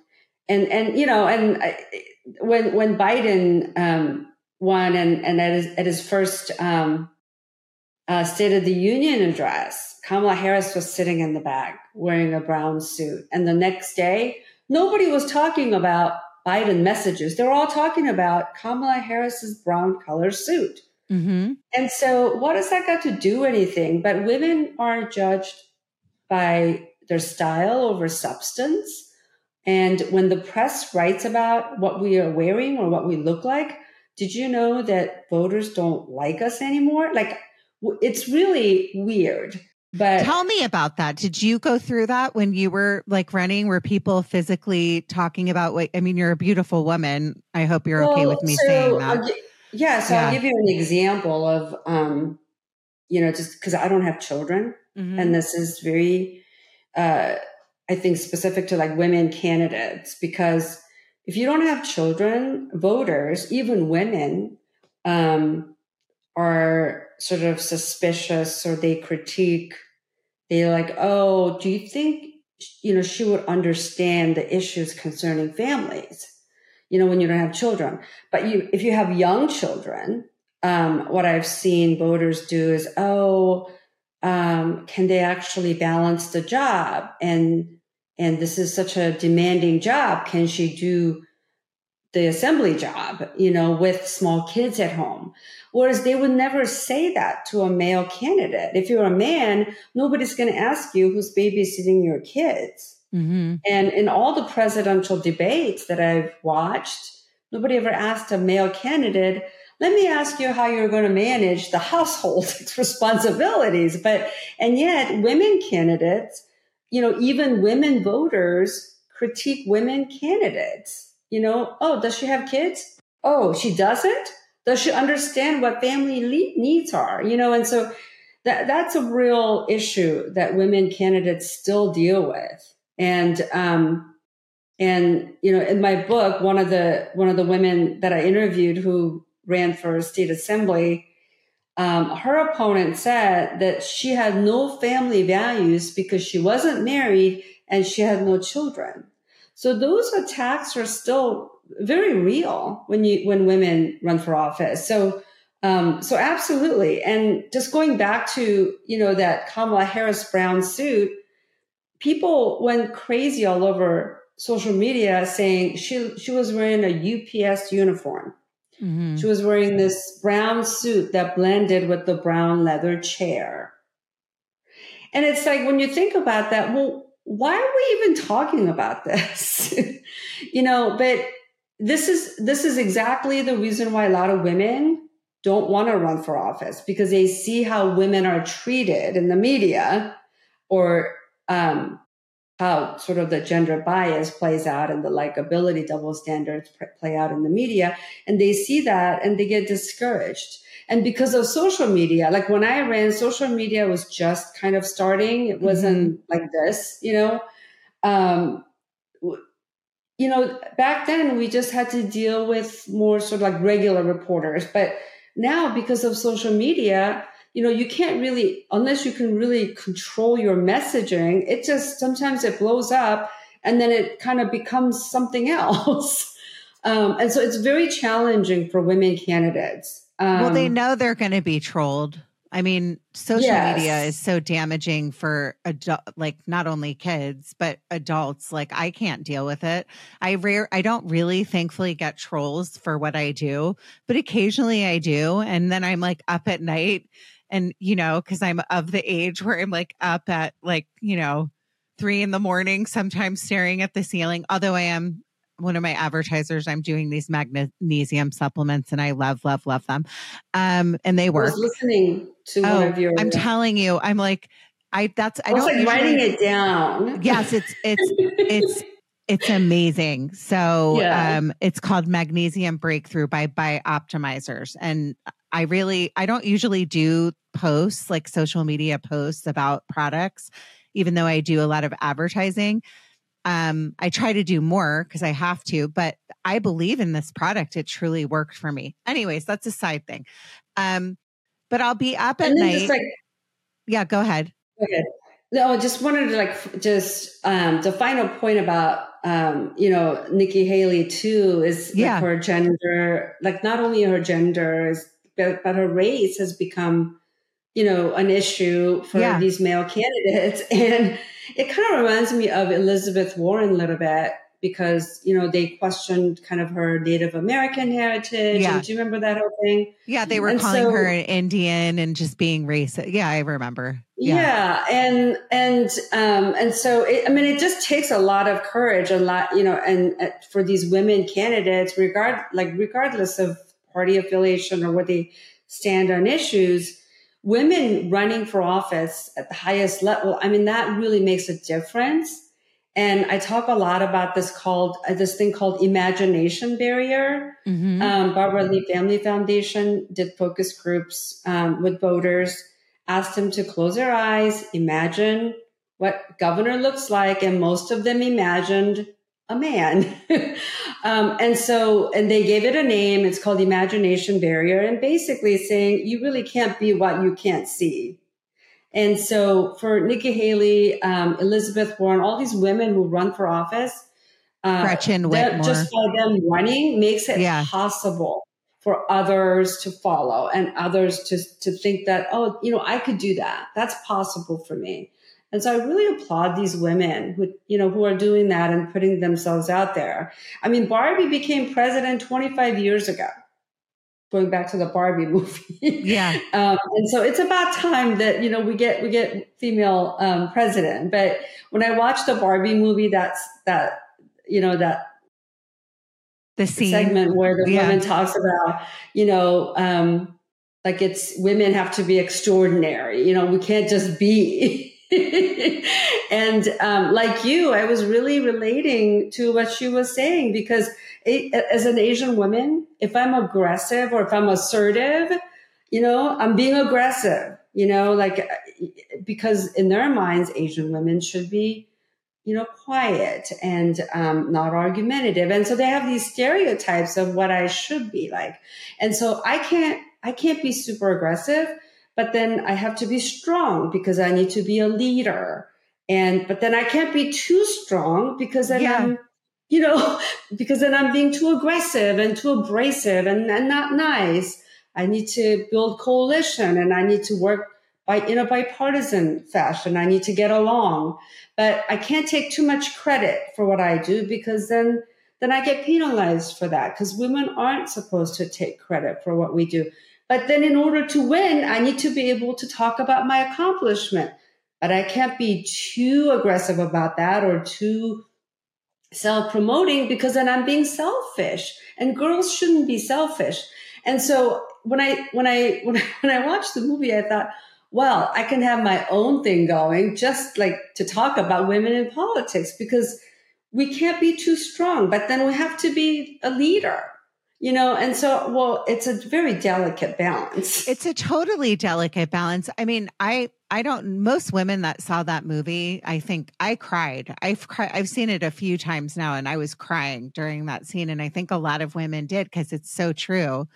[SPEAKER 5] and and you know, and I, when when Biden um, won, and and at his, at his first um, uh, State of the Union address, Kamala Harris was sitting in the back wearing a brown suit, and the next day, nobody was talking about Biden messages. They were all talking about Kamala Harris's brown color suit.
[SPEAKER 3] hmm
[SPEAKER 5] And so, what does that got to do anything? But women are judged by their style over substance. And when the press writes about what we are wearing or what we look like, did you know that voters don't like us anymore? Like, it's really weird. But
[SPEAKER 3] Tell me about that. Did you go through that when you were like running? Were people physically talking about what? I mean, you're a beautiful woman. I hope you're okay with me
[SPEAKER 5] so
[SPEAKER 3] saying that.
[SPEAKER 5] I'll yeah, so
[SPEAKER 3] Yeah.
[SPEAKER 5] I'll give you an example of, um, you know, just because I don't have children,
[SPEAKER 3] Mhm.
[SPEAKER 5] and this is very, uh, I think, specific to like women candidates because if you don't have children, voters, even women, um, are sort of suspicious or they critique. They're like, "Oh, do you think you know she would understand the issues concerning families?" You know, when you don't have children, but you if you have young children, um, what I've seen voters do is, "Oh, um, can they actually balance the job?" and and this is such a demanding job. Can she do the assembly job, you know, with small kids at home? Whereas they would never say that to a male candidate. If you're a man, nobody's going to ask you who's babysitting your kids.
[SPEAKER 3] Mhm.
[SPEAKER 5] And in all the presidential debates that I've watched, nobody ever asked a male candidate, let me ask you how you're going to manage the household responsibilities. But, and yet women candidates, you know, even women voters critique women candidates. You know, oh, does she have kids? Oh, she doesn't? Does she understand what family le- needs are? You know, and so that, that's a real issue that women candidates still deal with. And, um, and, you know, in my book, one of the, one of the women that I interviewed who ran for state assembly, um, her opponent said that she had no family values because she wasn't married and she had no children. So those attacks are still very real when you when women run for office. So um, so absolutely. And just going back to you know that Kamala Harris brown suit, people went crazy all over social media saying she she was wearing a UPS uniform.
[SPEAKER 3] Mhm.
[SPEAKER 5] She was wearing this brown suit that blended with the brown leather chair. And it's like when you think about that, well, why are we even talking about this? you know, but this is this is exactly the reason why a lot of women don't want to run for office because they see how women are treated in the media or um, how sort of the gender bias plays out and the likability double standards play out in the media and they see that and they get discouraged. And because of social media like when i ran social media was just kind of starting. It wasn't like this you know? Um you know back then we just had to deal with more sort of like regular reporters. But now because of social media you know you can't really unless you can really control your messaging it just sometimes it blows up and then it kind of becomes something else um, and so it's very challenging for women candidates um,
[SPEAKER 3] well, they know they're going to be trolled. I mean, social
[SPEAKER 5] Yes.
[SPEAKER 3] media is so damaging for adult, like not only kids but adults. Like I can't deal with it. I rare, I don't really, thankfully, get trolls for what I do, but occasionally I do, and then I'm like up at night, and you know, because I'm of the age where I'm like up at like you know three in the morning, sometimes staring at the ceiling. Although I am one of my advertisers, I'm doing these magnesium supplements, and I love, love, love them. Um, and they
[SPEAKER 5] I
[SPEAKER 3] work.
[SPEAKER 5] was listening to one
[SPEAKER 3] Oh,
[SPEAKER 5] of your
[SPEAKER 3] I'm telling you, I'm like, I that's I,
[SPEAKER 5] I was
[SPEAKER 3] don't
[SPEAKER 5] like writing it down
[SPEAKER 3] Yes, it's it's it's it's amazing. So
[SPEAKER 5] Yeah.
[SPEAKER 3] um it's called Magnesium Breakthrough by BiOptimizers. And I really I don't usually do posts like social media posts about products, even though I do a lot of advertising. Um, I try to do more because I have to, but I believe in this product. It truly worked for me. Anyways, that's a side thing. Um, but I'll be up at
[SPEAKER 5] and
[SPEAKER 3] night.
[SPEAKER 5] just like
[SPEAKER 3] yeah, go ahead.
[SPEAKER 5] Go ahead. No, I just wanted to like just um the final point about um you know Nikki Haley too is like,
[SPEAKER 3] Yeah.
[SPEAKER 5] her gender like not only her gender is but, but her race has become you know an issue for
[SPEAKER 3] Yeah.
[SPEAKER 5] these male candidates and it kind of reminds me of Elizabeth Warren a little bit because you know they questioned kind of her Native American heritage
[SPEAKER 3] Yeah.
[SPEAKER 5] and do you remember that whole thing
[SPEAKER 3] Yeah, they were
[SPEAKER 5] And
[SPEAKER 3] calling
[SPEAKER 5] so-
[SPEAKER 3] her an Indian and just being racist. Yeah, I remember.
[SPEAKER 5] Yeah. and and um and so it, I mean it just takes a lot of courage a lot you know and uh, for these women candidates regard like regardless of party affiliation or what they stand on issues women running for office at the highest level I mean that really makes a difference and I talk a lot about this called uh, this thing called imagination barrier.
[SPEAKER 3] Mhm.
[SPEAKER 5] Um, Barbara Lee Family Foundation did focus groups um, with voters, asked them to close their eyes, imagine what governor looks like, and most of them imagined a man. um, and so, and they gave it a name. It's called imagination barrier, and basically saying you really can't be what you can't see. And so for Nikki Haley, um, Elizabeth Warren, all these women who run for office, uh,
[SPEAKER 3] Gretchen
[SPEAKER 5] that-
[SPEAKER 3] Whitmer.
[SPEAKER 5] just by them running makes it
[SPEAKER 3] Yeah.
[SPEAKER 5] possible for others to follow and others to, to think that, oh, you know, I could do that. That's possible for me. And so I really applaud these women who, you know, who are doing that and putting themselves out there. I mean, Barbie became president 25 years ago, going back to the Barbie movie.
[SPEAKER 3] Yeah.
[SPEAKER 5] Um, and so it's about time that you know we get we get female um, president. But when I watched the Barbie movie, that's that you know that
[SPEAKER 3] The scene.
[SPEAKER 5] segment where the
[SPEAKER 3] Yeah.
[SPEAKER 5] woman talks about you know um, like it's women have to be extraordinary. You know we can't just be. and um, like you, I was really relating to what she was saying because it, as an Asian woman, if I'm aggressive or if I'm assertive, you know, I'm being aggressive, you know, like because in their minds, Asian women should be, you know, quiet and um, not argumentative. And so they have these stereotypes of what I should be like. And so I can't, I can't be super aggressive, but then I have to be strong because I need to be a leader. And, but then I can't be too strong because then
[SPEAKER 3] Yeah.
[SPEAKER 5] I'm, you know, because then I'm being too aggressive and too abrasive and, and not nice. I need to build coalition and I need to work by in a bipartisan fashion. I need to get along, but I can't take too much credit for what I do because then then I get penalized for that because women aren't supposed to take credit for what we do. But then in order to win, I need to be able to talk about my accomplishment. But I can't be too aggressive about that or too self promoting because then I'm being selfish and girls shouldn't be selfish. And so when I, when I, when I, when I watched the movie, I thought, well, I can have my own thing going just like to talk about women in politics because we can't be too strong, but then we have to be a leader, you know? And so, well, it's a very delicate balance.
[SPEAKER 3] It's a totally delicate balance. I mean, I I don't most women that saw that movie, I think I cried. I've cried I've seen it a few times now and I was crying during that scene and I think a lot of women did because it's so true.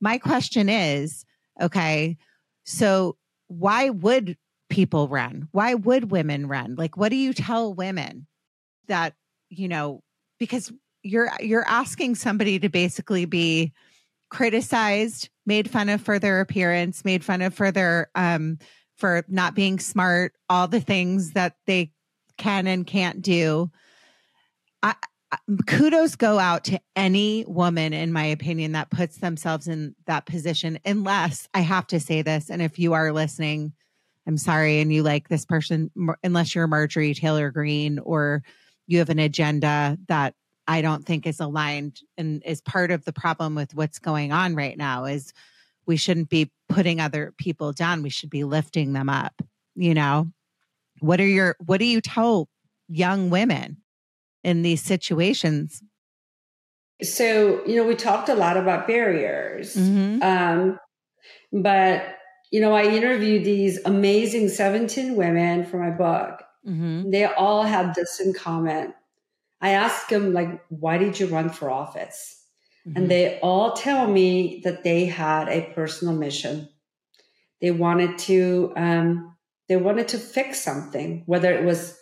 [SPEAKER 3] My question is, okay, so why would people run? Why would women run? Like what do you tell women that, you know, because you're you're asking somebody to basically be criticized, made fun of for their appearance, made fun of for their um for not being smart, all the things that they can and can't do. I, kudos go out to any woman, in my opinion, that puts themselves in that position. Unless I have to say this, and if you are listening, I'm sorry, and you like this person, unless you're Marjorie Taylor Greene or you have an agenda that I don't think is aligned and is part of the problem with what's going on right now is we shouldn't be putting other people down. We should be lifting them up. You know, what are your, what do you tell young women in these situations?
[SPEAKER 5] So, you know, we talked a lot about barriers.
[SPEAKER 3] Mhm.
[SPEAKER 5] Um, but, you know, I interviewed these amazing 17 women for my book.
[SPEAKER 3] Mm-hmm.
[SPEAKER 5] They all had this in common. I asked them, like, why did you run for office?
[SPEAKER 3] Mm-hmm.
[SPEAKER 5] And they all tell me that they had a personal mission. They wanted to, um, they wanted to fix something, whether it was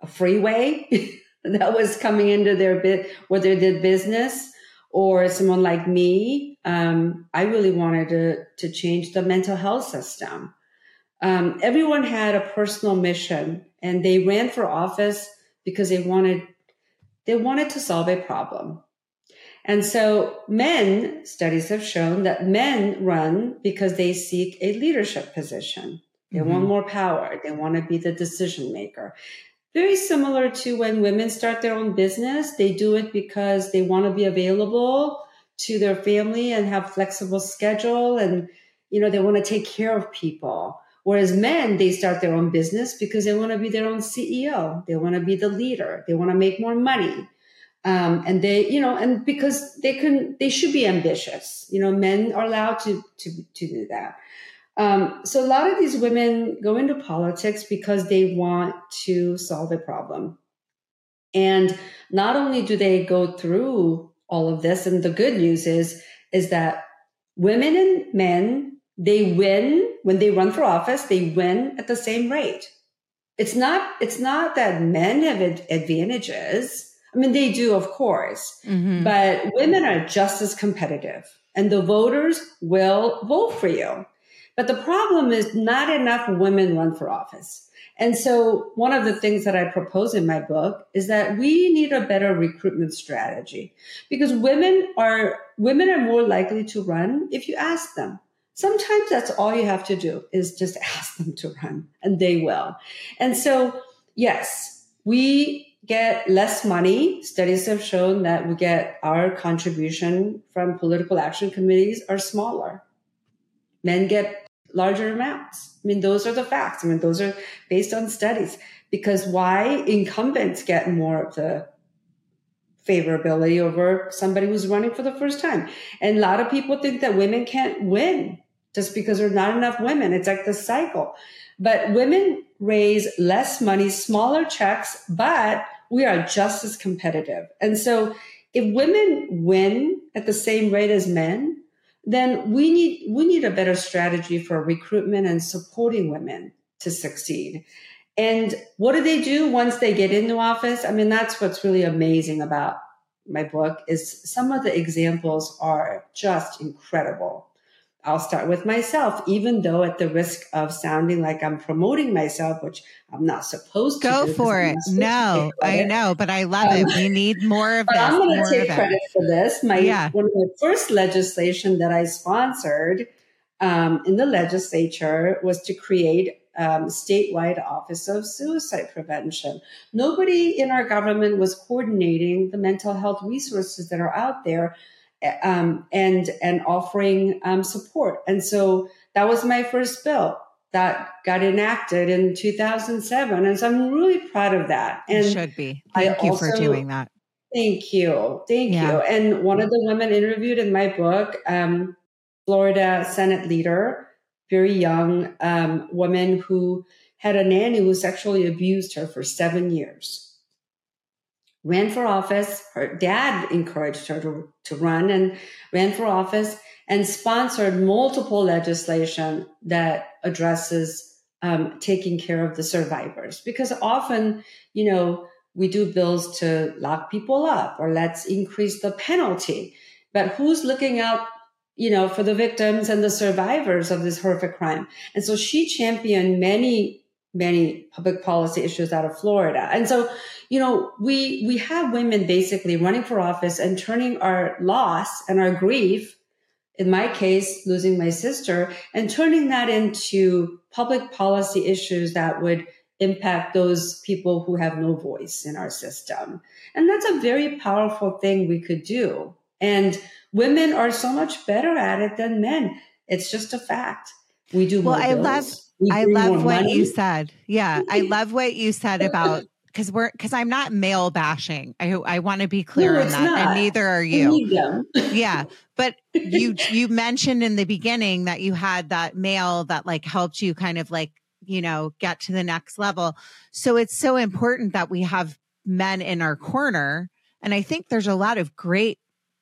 [SPEAKER 5] a freeway that was coming into their bit, whether their business or someone like me. Um, I really wanted to, to change the mental health system. Um, everyone had a personal mission and they ran for office because they wanted, they wanted to solve a problem. And so men, studies have shown that men run because they seek a leadership position. They
[SPEAKER 3] Mhm.
[SPEAKER 5] want more power. They want to be the decision maker. Very similar to when women start their own business. They do it because they want to be available to their family and have flexible schedule and you know they want to take care of people. Whereas men, they start their own business because they want to be their own CEO. They want to be the leader. They want to make more money. Um, and they, you know, and because they can, they should be ambitious. You know, men are allowed to to to do that. Um, so a lot of these women go into politics because they want to solve a problem. And not only do they go through all of this, and the good news is, is that women and men, they win when they run for office, they win at the same rate. It's not, it's not that men have ad- advantages. I mean, they do, of course,
[SPEAKER 3] Mhm.
[SPEAKER 5] but women are just as competitive and the voters will vote for you. But the problem is not enough women run for office. And so one of the things that I propose in my book is that we need a better recruitment strategy because women are, women are more likely to run if you ask them. Sometimes that's all you have to do is just ask them to run and they will. And so, yes, we get less money. Studies have shown that we get our contribution from political action committees are smaller. Men get larger amounts. I mean, those are the facts. I mean, those are based on studies. Because why incumbents get more of the favorability over somebody who's running for the first time. And a lot of people think that women can't win just because there's not enough women. It's like the cycle. But women raise less money, smaller checks, but we are just as competitive. And so if women win at the same rate as men, then we need we need a better strategy for recruitment and supporting women to succeed. And what do they do once they get into office? I mean, that's what's really amazing about my book is some of the examples are just incredible. I'll start with myself, even though at the risk of sounding like I'm promoting myself, which I'm not supposed to.
[SPEAKER 3] Go for it.
[SPEAKER 5] not supposed to
[SPEAKER 3] No, I
[SPEAKER 5] credit.
[SPEAKER 3] know, but I love it.
[SPEAKER 5] Um,
[SPEAKER 3] We need more of
[SPEAKER 5] But
[SPEAKER 3] this.
[SPEAKER 5] I'm going to take
[SPEAKER 3] of it.
[SPEAKER 5] credit for this. My
[SPEAKER 3] Yeah.
[SPEAKER 5] one of the first legislation that I sponsored um, in the legislature was to create um, statewide office of suicide prevention. Nobody in our government was coordinating the mental health resources that are out there um, and and offering um, support. And so that was my first bill that got enacted in 2007, and so I'm really proud of that.
[SPEAKER 3] You
[SPEAKER 5] And
[SPEAKER 3] should be.
[SPEAKER 5] I
[SPEAKER 3] Thank you for doing that.
[SPEAKER 5] Thank you. Thank
[SPEAKER 3] Yeah.
[SPEAKER 5] you. And one of the women interviewed in my book, um, Florida Senate leader, very young um, woman who had a nanny who sexually abused her for seven years. Ran for office. Her dad encouraged her to, to run and ran for office and sponsored multiple legislation that addresses um, taking care of the survivors. Because often, you know, we do bills to lock people up or let's increase the penalty. But who's looking out, you know, for the victims and the survivors of this horrific crime? And so she championed many, many public policy issues out of Florida. And so, you know, we, we have women basically running for office and turning our loss and our grief, in my case, losing my sister and turning that into public policy issues that would impact those people who have no voice in our system. And that's a very powerful thing we could do. And women are so much better at it than men. It's just a fact. We do
[SPEAKER 3] Well, I love- I love what
[SPEAKER 5] money.
[SPEAKER 3] you said. Yeah, I love what you said about because we're because I'm not male bashing. I I want to be clear
[SPEAKER 5] No,
[SPEAKER 3] on that, and neither are you. yeah, but you you mentioned in the beginning that you had that male that like helped you kind of like you know get to the next level. So it's so important that we have men in our corner, and I think there's a lot of great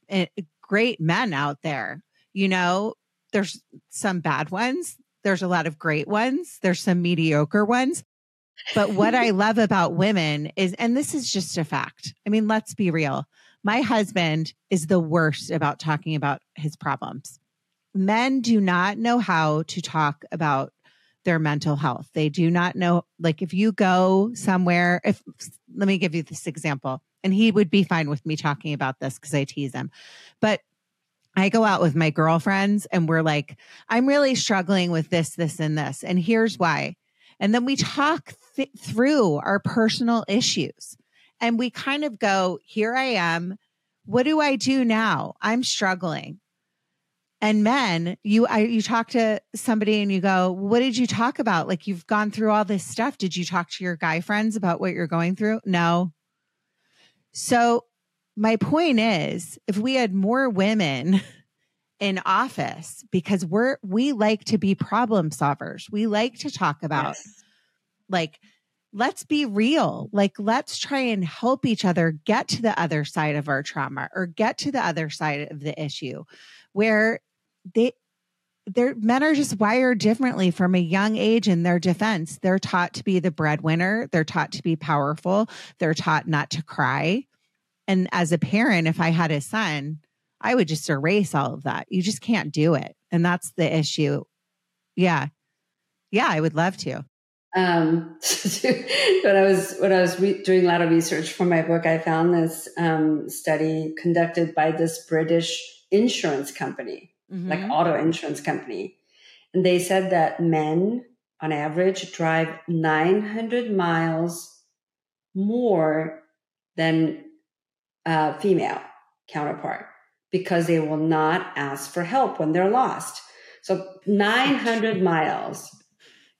[SPEAKER 3] eh, great men out there. You know, there's some bad ones. There's a lot of great ones. There's some mediocre ones. But what I love about women is, and this is just a fact. I mean, let's be real. My husband is the worst about talking about his problems. Men do not know how to talk about their mental health. They do not know, like, if you go somewhere, if let me give you this example, and he would be fine with me talking about this because I tease him. But I go out with my girlfriends and we're like, I'm really struggling with this, this, and this. And here's why. And then we talk th- through our personal issues and we kind of go, here I am. What do I do now? I'm struggling. And men, you I, you talk to somebody and you go, "What did you talk about? Like you've gone through all this stuff. Did you talk to your guy friends about what you're going through?" No. So, my point is, if we had more women in office because we're we like to be problem solvers. We like to talk about
[SPEAKER 5] Yes.
[SPEAKER 3] like let's be real. Like let's try and help each other get to the other side of our trauma or get to the other side of the issue where they their men are just wired differently from a young age in their defense. They're taught to be the breadwinner, they're taught to be powerful, they're taught not to cry. And as a parent, if I had a son, I would just erase all of that. You just can't do it. And that's the issue. Yeah. Yeah, I would love to.
[SPEAKER 5] um, when I was when I was re- doing a lot of research for my book, I found this um, study conducted by this British insurance company, like
[SPEAKER 3] Mhm.
[SPEAKER 5] auto insurance company, and they said that men, on average, drive 900 miles more than a female counterpart because they will not ask for help when they're lost. So 900 miles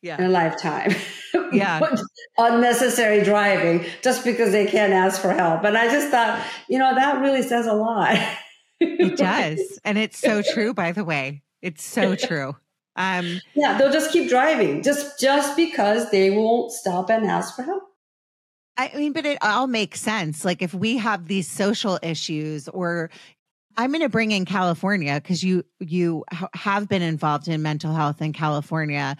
[SPEAKER 5] in a lifetime.
[SPEAKER 3] Yeah.
[SPEAKER 5] Unnecessary driving just because they can't ask for help. And I just thought, you know, that really says a lot.
[SPEAKER 3] It does. And it's so true, by the way. It's so true. Um,
[SPEAKER 5] yeah, they'll just keep driving just just because they won't stop and ask for help.
[SPEAKER 3] I mean, but it all makes sense. Like if we have these social issues or I'm going to bring in California because you you ha- have been involved in mental health in California.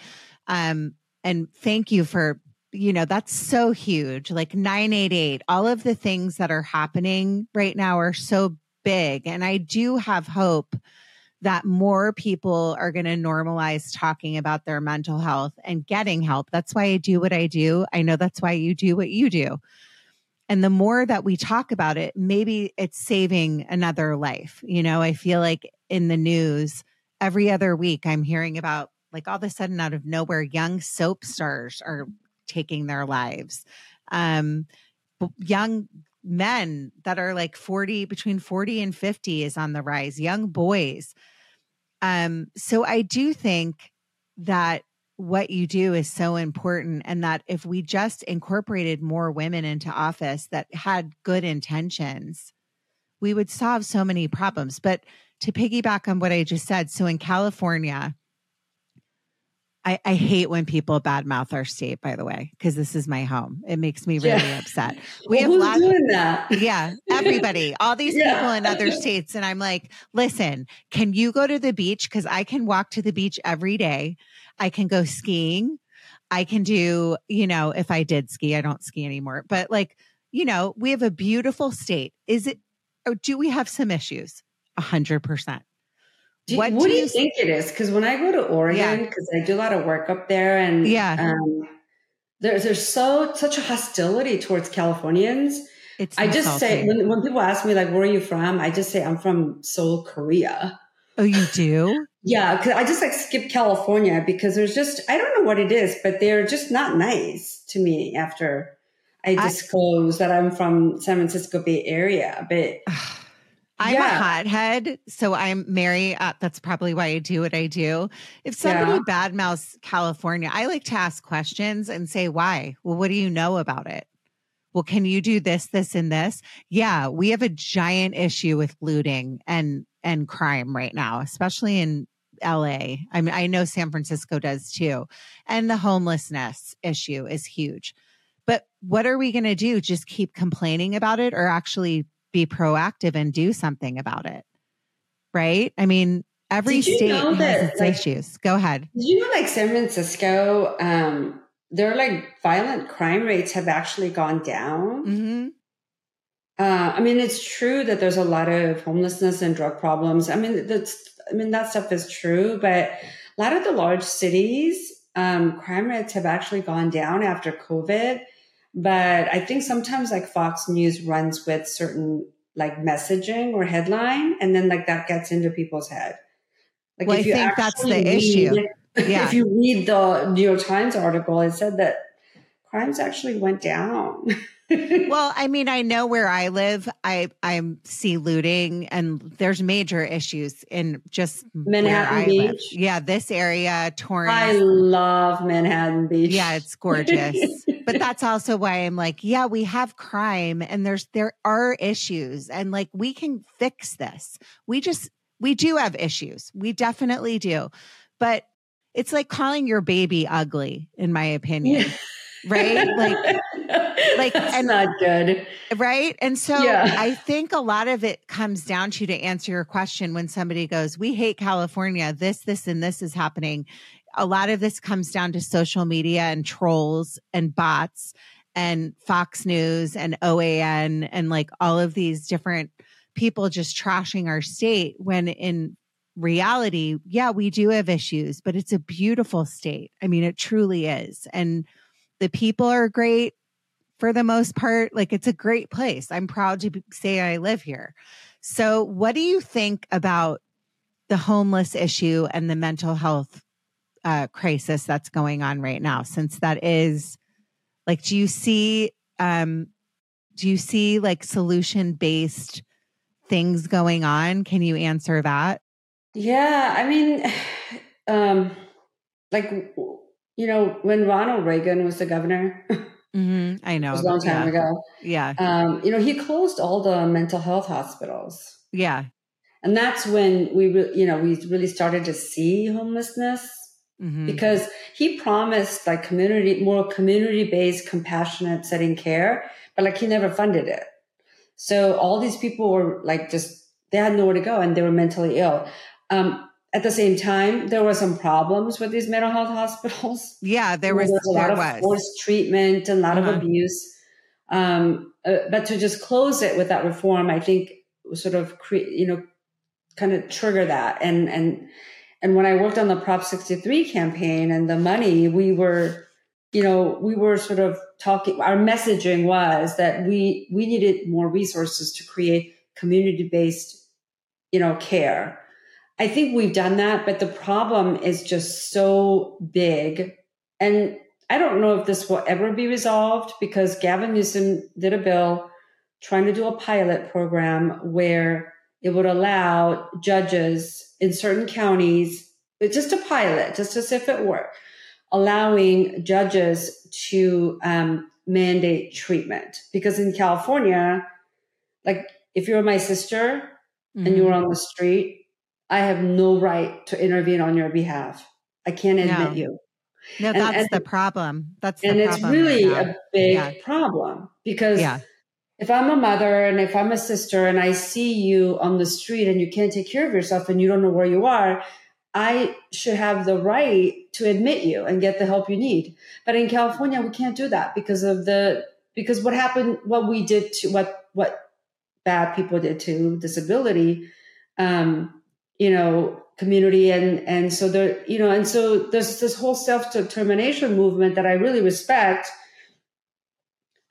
[SPEAKER 3] Um and thank you for you know that's so huge. Like 988 all of the things that are happening right now are so big and I do have hope that more people are going to normalize talking about their mental health and getting help. That's why I do what I do. I know that's why you do what you do. And the more that we talk about it, maybe it's saving another life. You know, I feel like in the news every other week, I'm hearing about like all of a sudden out of nowhere, young soap stars are taking their lives. Um, young men that are like 40 between 40 and 50 is on the rise young boys um so i do think that what you do is so important and that if we just incorporated more women into office that had good intentions we would solve so many problems. But to piggyback on what i just said so in california I, I hate when people badmouth our state, by the way, because this is my home. It makes me really
[SPEAKER 5] Yeah.
[SPEAKER 3] upset. We
[SPEAKER 5] Well,
[SPEAKER 3] have
[SPEAKER 5] who's
[SPEAKER 3] lots
[SPEAKER 5] doing that?
[SPEAKER 3] yeah, everybody, all these
[SPEAKER 5] Yeah.
[SPEAKER 3] people in other states. And I'm like, listen, can you go to the beach? Because I can walk to the beach every day. I can go skiing. I can do, you know, if I did ski, I don't ski anymore, but like, you know, we have a beautiful state. Is it, or do we have some issues? A hundred percent.
[SPEAKER 5] Do,
[SPEAKER 3] What
[SPEAKER 5] what,
[SPEAKER 3] do
[SPEAKER 5] you
[SPEAKER 3] you-
[SPEAKER 5] think it is? Because when I go to Oregon, because I do a lot of work up there, and
[SPEAKER 3] Yeah.
[SPEAKER 5] um, there's there's so such a hostility towards Californians.
[SPEAKER 3] It's,
[SPEAKER 5] I just say when when people ask me like, "Where are you from?" I just say I'm from Seoul, Korea.
[SPEAKER 3] oh, you do?
[SPEAKER 5] Yeah, because I just like skip California because there's just I don't know what it is, but they're just not nice to me after I
[SPEAKER 3] I-
[SPEAKER 5] disclose that I'm from San Francisco Bay Area. But
[SPEAKER 3] I'm a
[SPEAKER 5] Yeah.
[SPEAKER 3] hothead, so I'm Mary. Uh, that's probably why I do what I do. If somebody
[SPEAKER 5] Yeah.
[SPEAKER 3] badmouths California, I like to ask questions and say, why? Well, what do you know about it? Well, can you do this, this, and this? Yeah, we have a giant issue with looting and and crime right now, especially in LA. I mean, I know San Francisco does too. And the homelessness issue is huge. But what are we going to do? Just keep complaining about it or actually be proactive and do something about it? Right? I mean, every state has
[SPEAKER 5] that,
[SPEAKER 3] its
[SPEAKER 5] like-
[SPEAKER 3] issues. Go ahead.
[SPEAKER 5] you know, like San Francisco, um, their like violent crime rates have actually gone down.
[SPEAKER 3] hmm
[SPEAKER 5] Uh, I mean, it's true that there's a lot of homelessness and drug problems. I mean, that's, I mean, that stuff is true, but a lot of the large cities, um, crime rates have actually gone down after COVID. But I think sometimes like Fox News runs with certain like messaging or headline, and then like that gets into people's head. Like
[SPEAKER 3] Well, I
[SPEAKER 5] you
[SPEAKER 3] think that's the issue. Yeah.
[SPEAKER 5] If you read the New York Times article, it said that crimes actually went down.
[SPEAKER 3] well, I mean, I know where I live. I I see looting, and there's major issues in just
[SPEAKER 5] Manhattan
[SPEAKER 3] I live.
[SPEAKER 5] Beach?
[SPEAKER 3] Yeah, this area, Torrance.
[SPEAKER 5] I love Manhattan Beach.
[SPEAKER 3] Yeah, it's gorgeous. but that's also why I'm like, yeah, we have crime and there's there are issues and like we can fix this. We just we do have issues. We definitely do. But it's like calling your baby ugly in my opinion. Right? Like like,
[SPEAKER 5] That's
[SPEAKER 3] and-
[SPEAKER 5] not good.
[SPEAKER 3] right? And so
[SPEAKER 5] Yeah.
[SPEAKER 3] I think a lot of it comes down to to answer your question when somebody goes, "We hate California. This, this, and this is happening." A lot of this comes down to social media and trolls and bots and Fox News and OAN and like all of these different people just trashing our state when in reality, yeah, we do have issues, but it's a beautiful state. I mean, it truly is. And the people are great for the most part. Like it's a great place. I'm proud to say I live here. So, what do you think about the homeless issue and the mental health uh, crisis that's going on right now? Since that is like, do you see, um, do you see like solution based things going on? Can you answer that?
[SPEAKER 5] Yeah, I mean, um, like you know, when Ronald Reagan was the governor, it
[SPEAKER 3] hmm I know.
[SPEAKER 5] was a long time
[SPEAKER 3] yeah.
[SPEAKER 5] ago.
[SPEAKER 3] Yeah.
[SPEAKER 5] Um, you know, he closed all the mental health hospitals,
[SPEAKER 3] Yeah.
[SPEAKER 5] and that's when we, re- you know, we really started to see homelessness
[SPEAKER 3] hmm
[SPEAKER 5] because he promised like community, more community-based, compassionate setting care, but like he never funded it. So all these people were like just they had nowhere to go and they were mentally ill. Um, at the same time, there were some problems with these mental health hospitals.
[SPEAKER 3] Yeah. There
[SPEAKER 5] You know,
[SPEAKER 3] was,
[SPEAKER 5] a lot
[SPEAKER 3] there
[SPEAKER 5] of
[SPEAKER 3] was.
[SPEAKER 5] forced treatment and a lot
[SPEAKER 3] Uh-huh.
[SPEAKER 5] of abuse. Um, uh, but to just close it with that reform, I think sort of create, you know, kind of trigger that. And, and, and when I worked on the Prop 63 campaign and the money, we were, you know, we were sort of talking, our messaging was that we, we needed more resources to create community based, you know, care. I think we've done that, but the problem is just so big. And I don't know if this will ever be resolved because Gavin Newsom did a bill trying to do a pilot program where it would allow judges in certain counties, just a pilot, just as if it were, allowing judges to um, mandate treatment. Because in California, like if you're my sister and
[SPEAKER 3] Mhm.
[SPEAKER 5] you were on the street, I have no right to intervene on your behalf. I can't admit
[SPEAKER 3] No.
[SPEAKER 5] you.
[SPEAKER 3] No,
[SPEAKER 5] And-
[SPEAKER 3] that's
[SPEAKER 5] and-
[SPEAKER 3] the problem. That's the
[SPEAKER 5] And it's really
[SPEAKER 3] right
[SPEAKER 5] a big
[SPEAKER 3] Yeah.
[SPEAKER 5] problem because
[SPEAKER 3] Yeah.
[SPEAKER 5] if I'm a mother and if I'm a sister and I see you on the street and you can't take care of yourself and you don't know where you are, I should have the right to admit you and get the help you need. But in California, we can't do that because of the because what happened, what we did to what what bad people did to disability, um, you know, community and and so there, you know, and so there's this whole self determination movement that I really respect.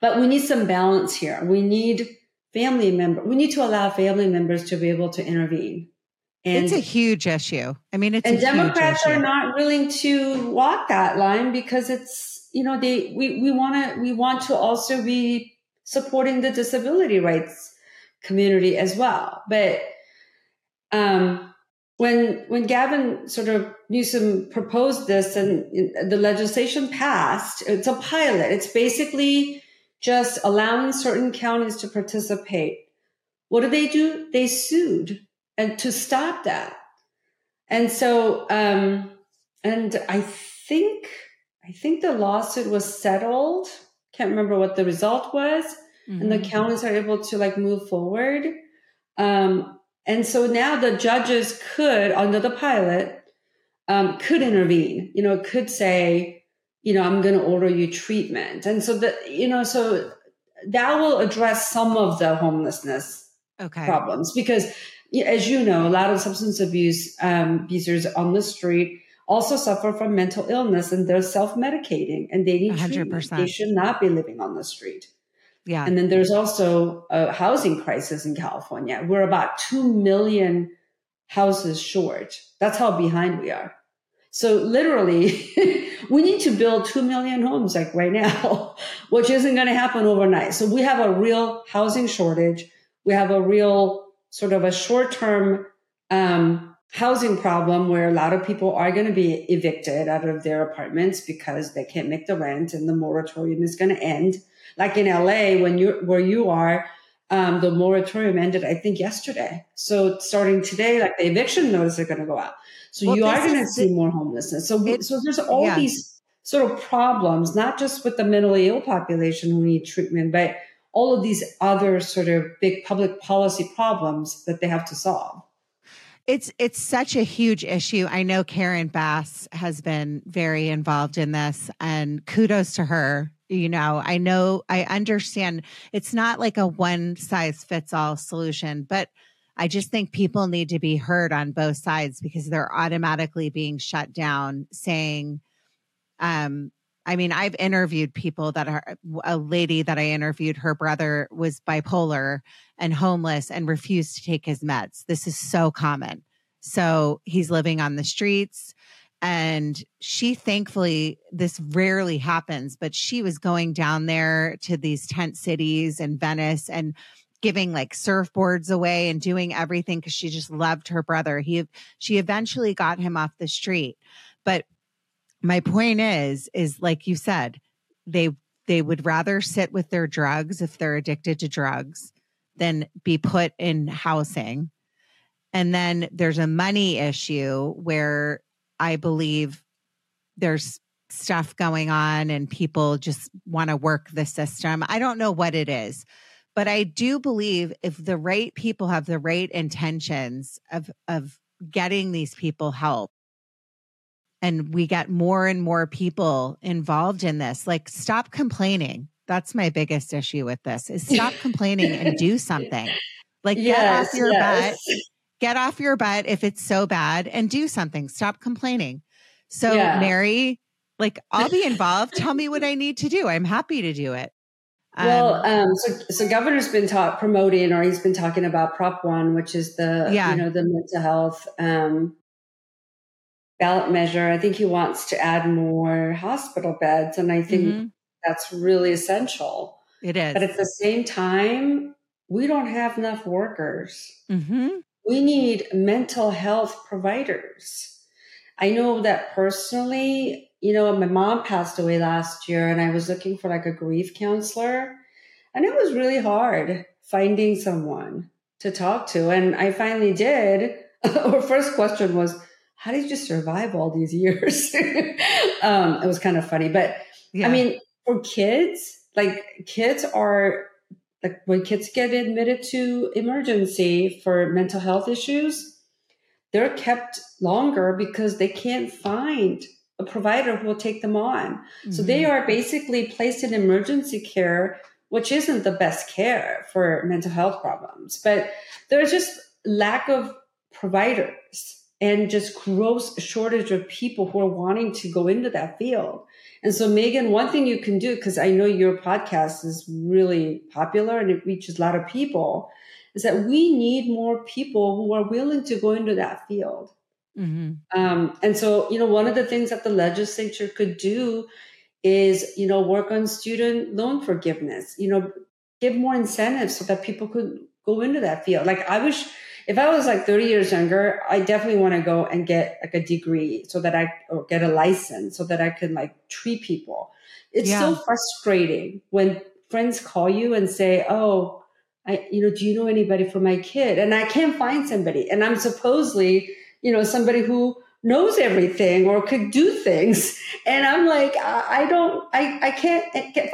[SPEAKER 5] But we need some balance here. We need family member. We need to allow family members to be able to intervene. And
[SPEAKER 3] it's a huge issue. I mean, it's
[SPEAKER 5] and
[SPEAKER 3] a huge
[SPEAKER 5] Democrats are not willing to walk that line because it's you know they we we want to we want to also be supporting the disability rights community as well. But um, when when Gavin sort of Newsom proposed this and the legislation passed, it's a pilot. It's basically just allowing certain counties to participate. What did they do? They sued and to stop that. And so, um, and I think, I think the lawsuit was settled. Can't remember what the result was. And the
[SPEAKER 3] Mhm.
[SPEAKER 5] counties are able to like move forward. Um, and so now the judges could, under the pilot, um, could intervene, you know, could say, you know, I'm going to order you treatment. And so that, you know, so that will address some of the homelessness
[SPEAKER 3] okay.
[SPEAKER 5] problems because as you know a lot of substance abuse um, abusers on the street also suffer from mental illness and they're self-medicating and they need treatment.
[SPEAKER 3] 100%.
[SPEAKER 5] they should not be living on the street
[SPEAKER 3] Yeah.
[SPEAKER 5] And then there's also a housing crisis in California. We're about 2 million houses short. That's how behind we are. So literally, we need to build 2 million homes like right now, which isn't going to happen overnight. So we have a real housing shortage. We have a real sort of a short term um, housing problem where a lot of people are going to be evicted out of their apartments because they can't make the rent and the moratorium is going to end. Like in LA, when you where you are, um, the moratorium ended, I think, yesterday. So starting today, like the eviction notice are going to go out. So
[SPEAKER 3] Well,
[SPEAKER 5] you are going to see more homelessness. So
[SPEAKER 3] It-
[SPEAKER 5] so there's all
[SPEAKER 3] yeah.
[SPEAKER 5] these sort of problems, not just with the mentally ill population who need treatment, but all of these other sort of big public policy problems that they have to solve.
[SPEAKER 3] It's it's such a huge issue. I know Karen Bass has been very involved in this and kudos to her. You know, I know I understand it's not like a one size fits all solution, but I just think people need to be heard on both sides because they're automatically being shut down saying um I mean, I've interviewed people that are a lady that I interviewed, her brother was bipolar and homeless and refused to take his meds. This is so common. So he's living on the streets. And she thankfully, this rarely happens, but she was going down there to these tent cities in Venice and giving like surfboards away and doing everything because she just loved her brother. He, she eventually got him off the street. But my point is, is like you said, they, they would rather sit with their drugs if they're addicted to drugs than be put in housing. And then there's a money issue where I believe there's stuff going on and people just want to work the system. I don't know what it is, but I do believe if the right people have the right intentions of of getting these people help and we get more and more people involved in this, like stop complaining. That's my biggest issue with this is stop complaining and do something. Like get off your
[SPEAKER 5] yes.
[SPEAKER 3] butt get off your butt if it's so bad and do something. Stop complaining. So,
[SPEAKER 5] Yeah.
[SPEAKER 3] Mary, like I'll be involved. Tell me what I need to do. I'm happy to do it. Um,
[SPEAKER 5] Well, um, so so governor's been taught promoting, or he's been talking about Prop One, which is the
[SPEAKER 3] Yeah.
[SPEAKER 5] you know the mental health um, ballot measure. I think he wants to add more hospital beds, and I think
[SPEAKER 3] mhm,
[SPEAKER 5] that's really essential.
[SPEAKER 3] it is.
[SPEAKER 5] But at the same time, we don't have enough workers.
[SPEAKER 3] Mhm.
[SPEAKER 5] We need mental health providers. I know that personally, you know, my mom passed away last year and I was looking for like a grief counselor. And it was really hard finding someone to talk to. And I finally did. Her first question was, How did you survive all these years? um, it was kind of funny. But
[SPEAKER 3] Yeah.
[SPEAKER 5] I mean, for kids, like kids are like when kids get admitted to emergency for mental health issues, they're kept longer because they can't find a provider who will take them on. So they
[SPEAKER 3] Mhm.
[SPEAKER 5] are basically placed in emergency care, which isn't the best care for mental health problems. But there's just lack of providers and just gross shortage of people who are wanting to go into that field. And so, Meghan, one thing you can do, because I know your podcast is really popular and it reaches a lot of people, is that we need more people who are willing to go into that field.
[SPEAKER 3] Mhm.
[SPEAKER 5] Um, and so, you know, one of the things that the legislature could do is, you know, work on student loan forgiveness, you know, give more incentives so that people could go into that field. Like I wish if I was like 30 years younger, I definitely want to go and get like a degree so that I or get a license so that I could like treat people. It's so frustrating when friends call you and say, "Oh, I you know, do you know anybody for my kid?" And I can't find somebody. And I'm supposedly, you know, somebody who knows everything or could do things. And I'm like, I, don't I I can't-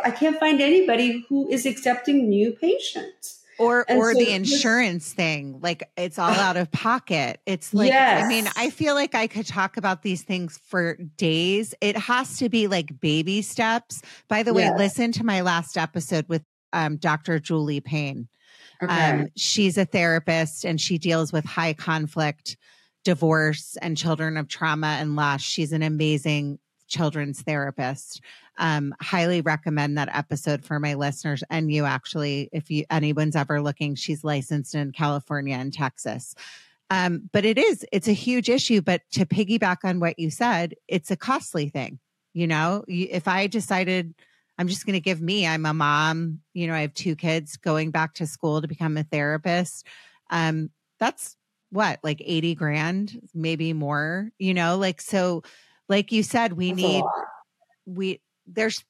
[SPEAKER 5] I can't find anybody who is accepting new patients.
[SPEAKER 3] Or
[SPEAKER 5] And
[SPEAKER 3] or
[SPEAKER 5] so
[SPEAKER 3] the insurance thing like it's all out of pocket. It's like i mean i feel like i could talk about these things for days. It has to be like baby steps. By the way
[SPEAKER 5] Yes.
[SPEAKER 3] listen to my last episode with um, dr julie payne.
[SPEAKER 5] Okay.
[SPEAKER 3] um, she's a therapist and she deals with high conflict divorce and children of trauma and loss. She's an amazing children's therapist Um, highly recommend that episode for my listeners and you actually, if you anyone's ever looking, she's licensed in California and Texas. Um, but it is, it's a huge issue. But to piggyback on what you said, it's a costly thing. You know, if I decided I'm just going to give me, I'm a mom, you know, I have two kids going back to school to become a therapist. Um, that's what, like 80 grand, maybe more, you know, like, so, like you said, we
[SPEAKER 5] That's
[SPEAKER 3] need, we, there's,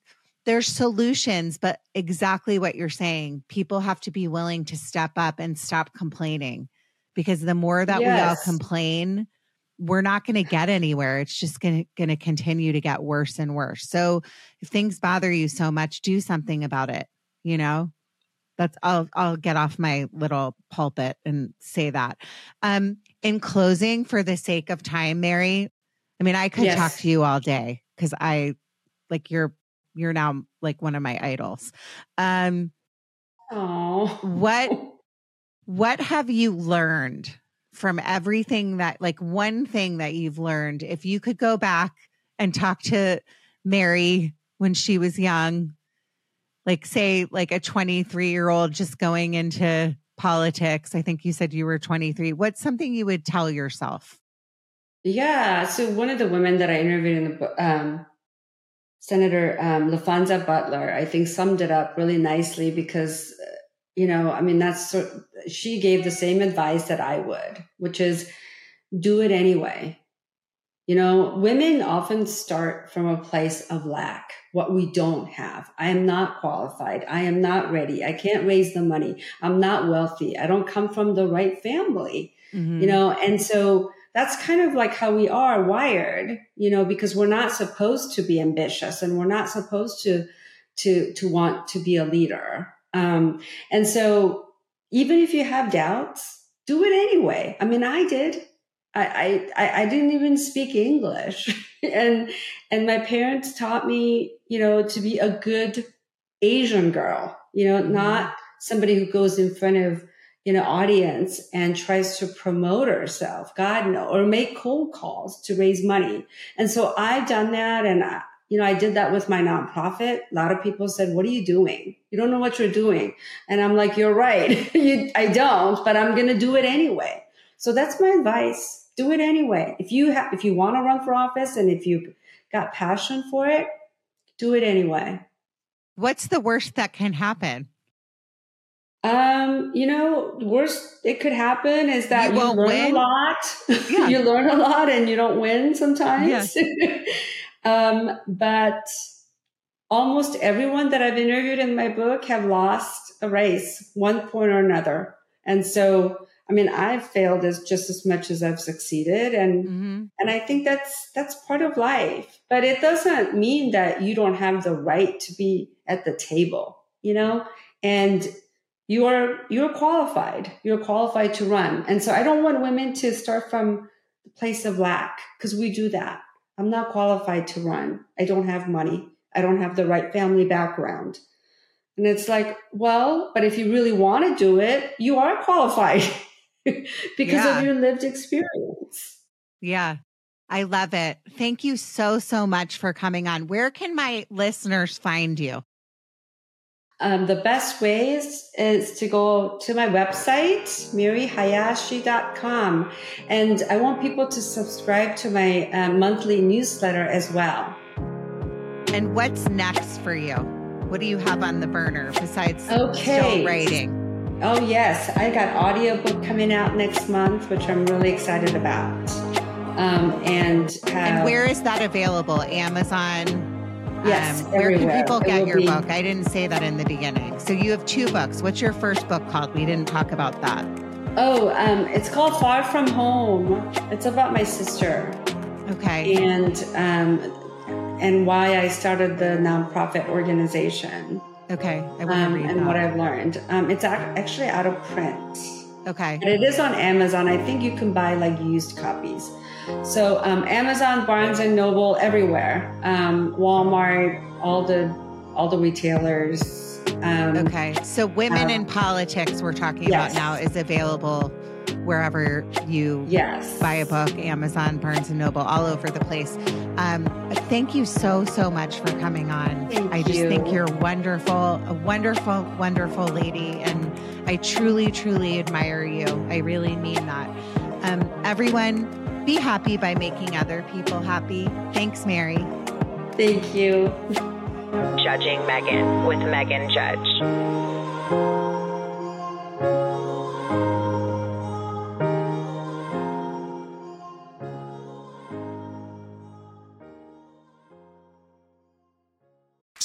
[SPEAKER 3] there's solutions, but exactly what you're saying. People have to be willing to step up and stop complaining because the more that we all complain, we're not going to get anywhere. It's just going to going to continue to get worse and worse. So if things bother you so much, do something about it. You know, that's I'll I'll get off my little pulpit and say that. Um, in closing, for the sake of time, Mary, I mean, I could
[SPEAKER 5] Yes.
[SPEAKER 3] talk to you all day because I like you're you're now like one of my idols. Um,
[SPEAKER 5] Oh,
[SPEAKER 3] what what have you learned from everything that like one thing that you've learned if you could go back and talk to mary when she was young like say like a 23 year old just going into politics i think you said you were 23 what's something you would tell yourself
[SPEAKER 5] Yeah. So one of the women that I interviewed in the book, um, Senator um, Laphonza Butler, I think summed it up really nicely because, uh, you know, I mean, that's sort she gave the same advice that I would, which is do it anyway. You know, women often start from a place of lack, what we don't have. I am not qualified. I am not ready. I can't raise the money. I'm not wealthy. I don't come from the right family
[SPEAKER 3] Mhm.
[SPEAKER 5] you know and so that's kind of like how we are wired you know because we're not supposed to be ambitious and we're not supposed to to to want to be a leader. Um and so even if you have doubts do it anyway. I mean i did. I, I, I didn't even speak English. And, and my parents taught me, you know, to be a good Asian girl, you know, not somebody who goes in front of, know, audience and tries to promote herself. God no, or make cold calls to raise money. And so I've done that. And I, you know, I did that with my nonprofit. A lot of people said, what are you doing? You don't know what you're doing. And I'm like, you're right. you, I don't, but I'm going to do it anyway. So that's my advice. Do it anyway. If you have, if you want to run for office and if you got passion for it, do it anyway.
[SPEAKER 3] what's the worst that can happen
[SPEAKER 5] Um, you know, worst it could happen is that
[SPEAKER 3] You
[SPEAKER 5] you, learn
[SPEAKER 3] win?
[SPEAKER 5] a lot.
[SPEAKER 3] Yeah.
[SPEAKER 5] you learn a lot and you don't win sometimes. um, but almost everyone that I've interviewed in my book have lost a race, one point or another. And so, I mean, I've failed as just as much as I've succeeded. And
[SPEAKER 3] hmm
[SPEAKER 5] and I think that's that's part of life. But it doesn't mean that you don't have the right to be at the table, you know? And you are you're qualified. You're qualified to run. And so I don't want women to start from the place of lack because we do that. I'm not qualified to run. I don't have money. I don't have the right family background. And it's like, well, but if you really want to do it, you are qualified because
[SPEAKER 3] Yeah.
[SPEAKER 5] of your lived experience.
[SPEAKER 3] Yeah. I love it. Thank you so, so much for coming on. Where can my listeners find you?
[SPEAKER 5] Um, the best ways is to go to my website, maryhayashi.com. And I want people to subscribe to my uh, monthly newsletter as well.
[SPEAKER 3] And what's next for you? What do you have on the burner besides
[SPEAKER 5] Okay.
[SPEAKER 3] still writing?
[SPEAKER 5] Oh, yes, I got audiobook coming out next month, which I'm really excited about. Um, and have,
[SPEAKER 3] And where is that available? Amazon?
[SPEAKER 5] Yes,
[SPEAKER 3] Um, where can people get your
[SPEAKER 5] be-
[SPEAKER 3] book? I didn't say that in the beginning. So you have two books. What's your first book called? We didn't talk about that.
[SPEAKER 5] Oh, um, it's called Far From Home. It's about my sister.
[SPEAKER 3] Okay.
[SPEAKER 5] and um, and why I started the nonprofit organization
[SPEAKER 3] Okay. I want
[SPEAKER 5] um,
[SPEAKER 3] to read
[SPEAKER 5] and
[SPEAKER 3] that.
[SPEAKER 5] what I've learned. Um, it's ac- actually out of print,
[SPEAKER 3] okay.
[SPEAKER 5] and it is on Amazon. I think you can buy like used copies. So um, Amazon, Barnes and Noble, everywhere, um, Walmart, all the all the retailers. Um,
[SPEAKER 3] Okay. So women
[SPEAKER 5] um,
[SPEAKER 3] in politics we're talking
[SPEAKER 5] yes.
[SPEAKER 3] about now is available wherever you
[SPEAKER 5] Yes.
[SPEAKER 3] buy a book, Amazon, Barnes and Noble, all over the place. Um, thank you so, so much for coming on.
[SPEAKER 5] Thank
[SPEAKER 3] I just
[SPEAKER 5] you.
[SPEAKER 3] think you're wonderful, a wonderful, wonderful lady. And I truly, truly admire you. I really mean that. Um, everyone, be happy by making other people happy. Thanks, Mary.
[SPEAKER 5] Thank you.
[SPEAKER 4] Judging Meghan with Meghan Judge.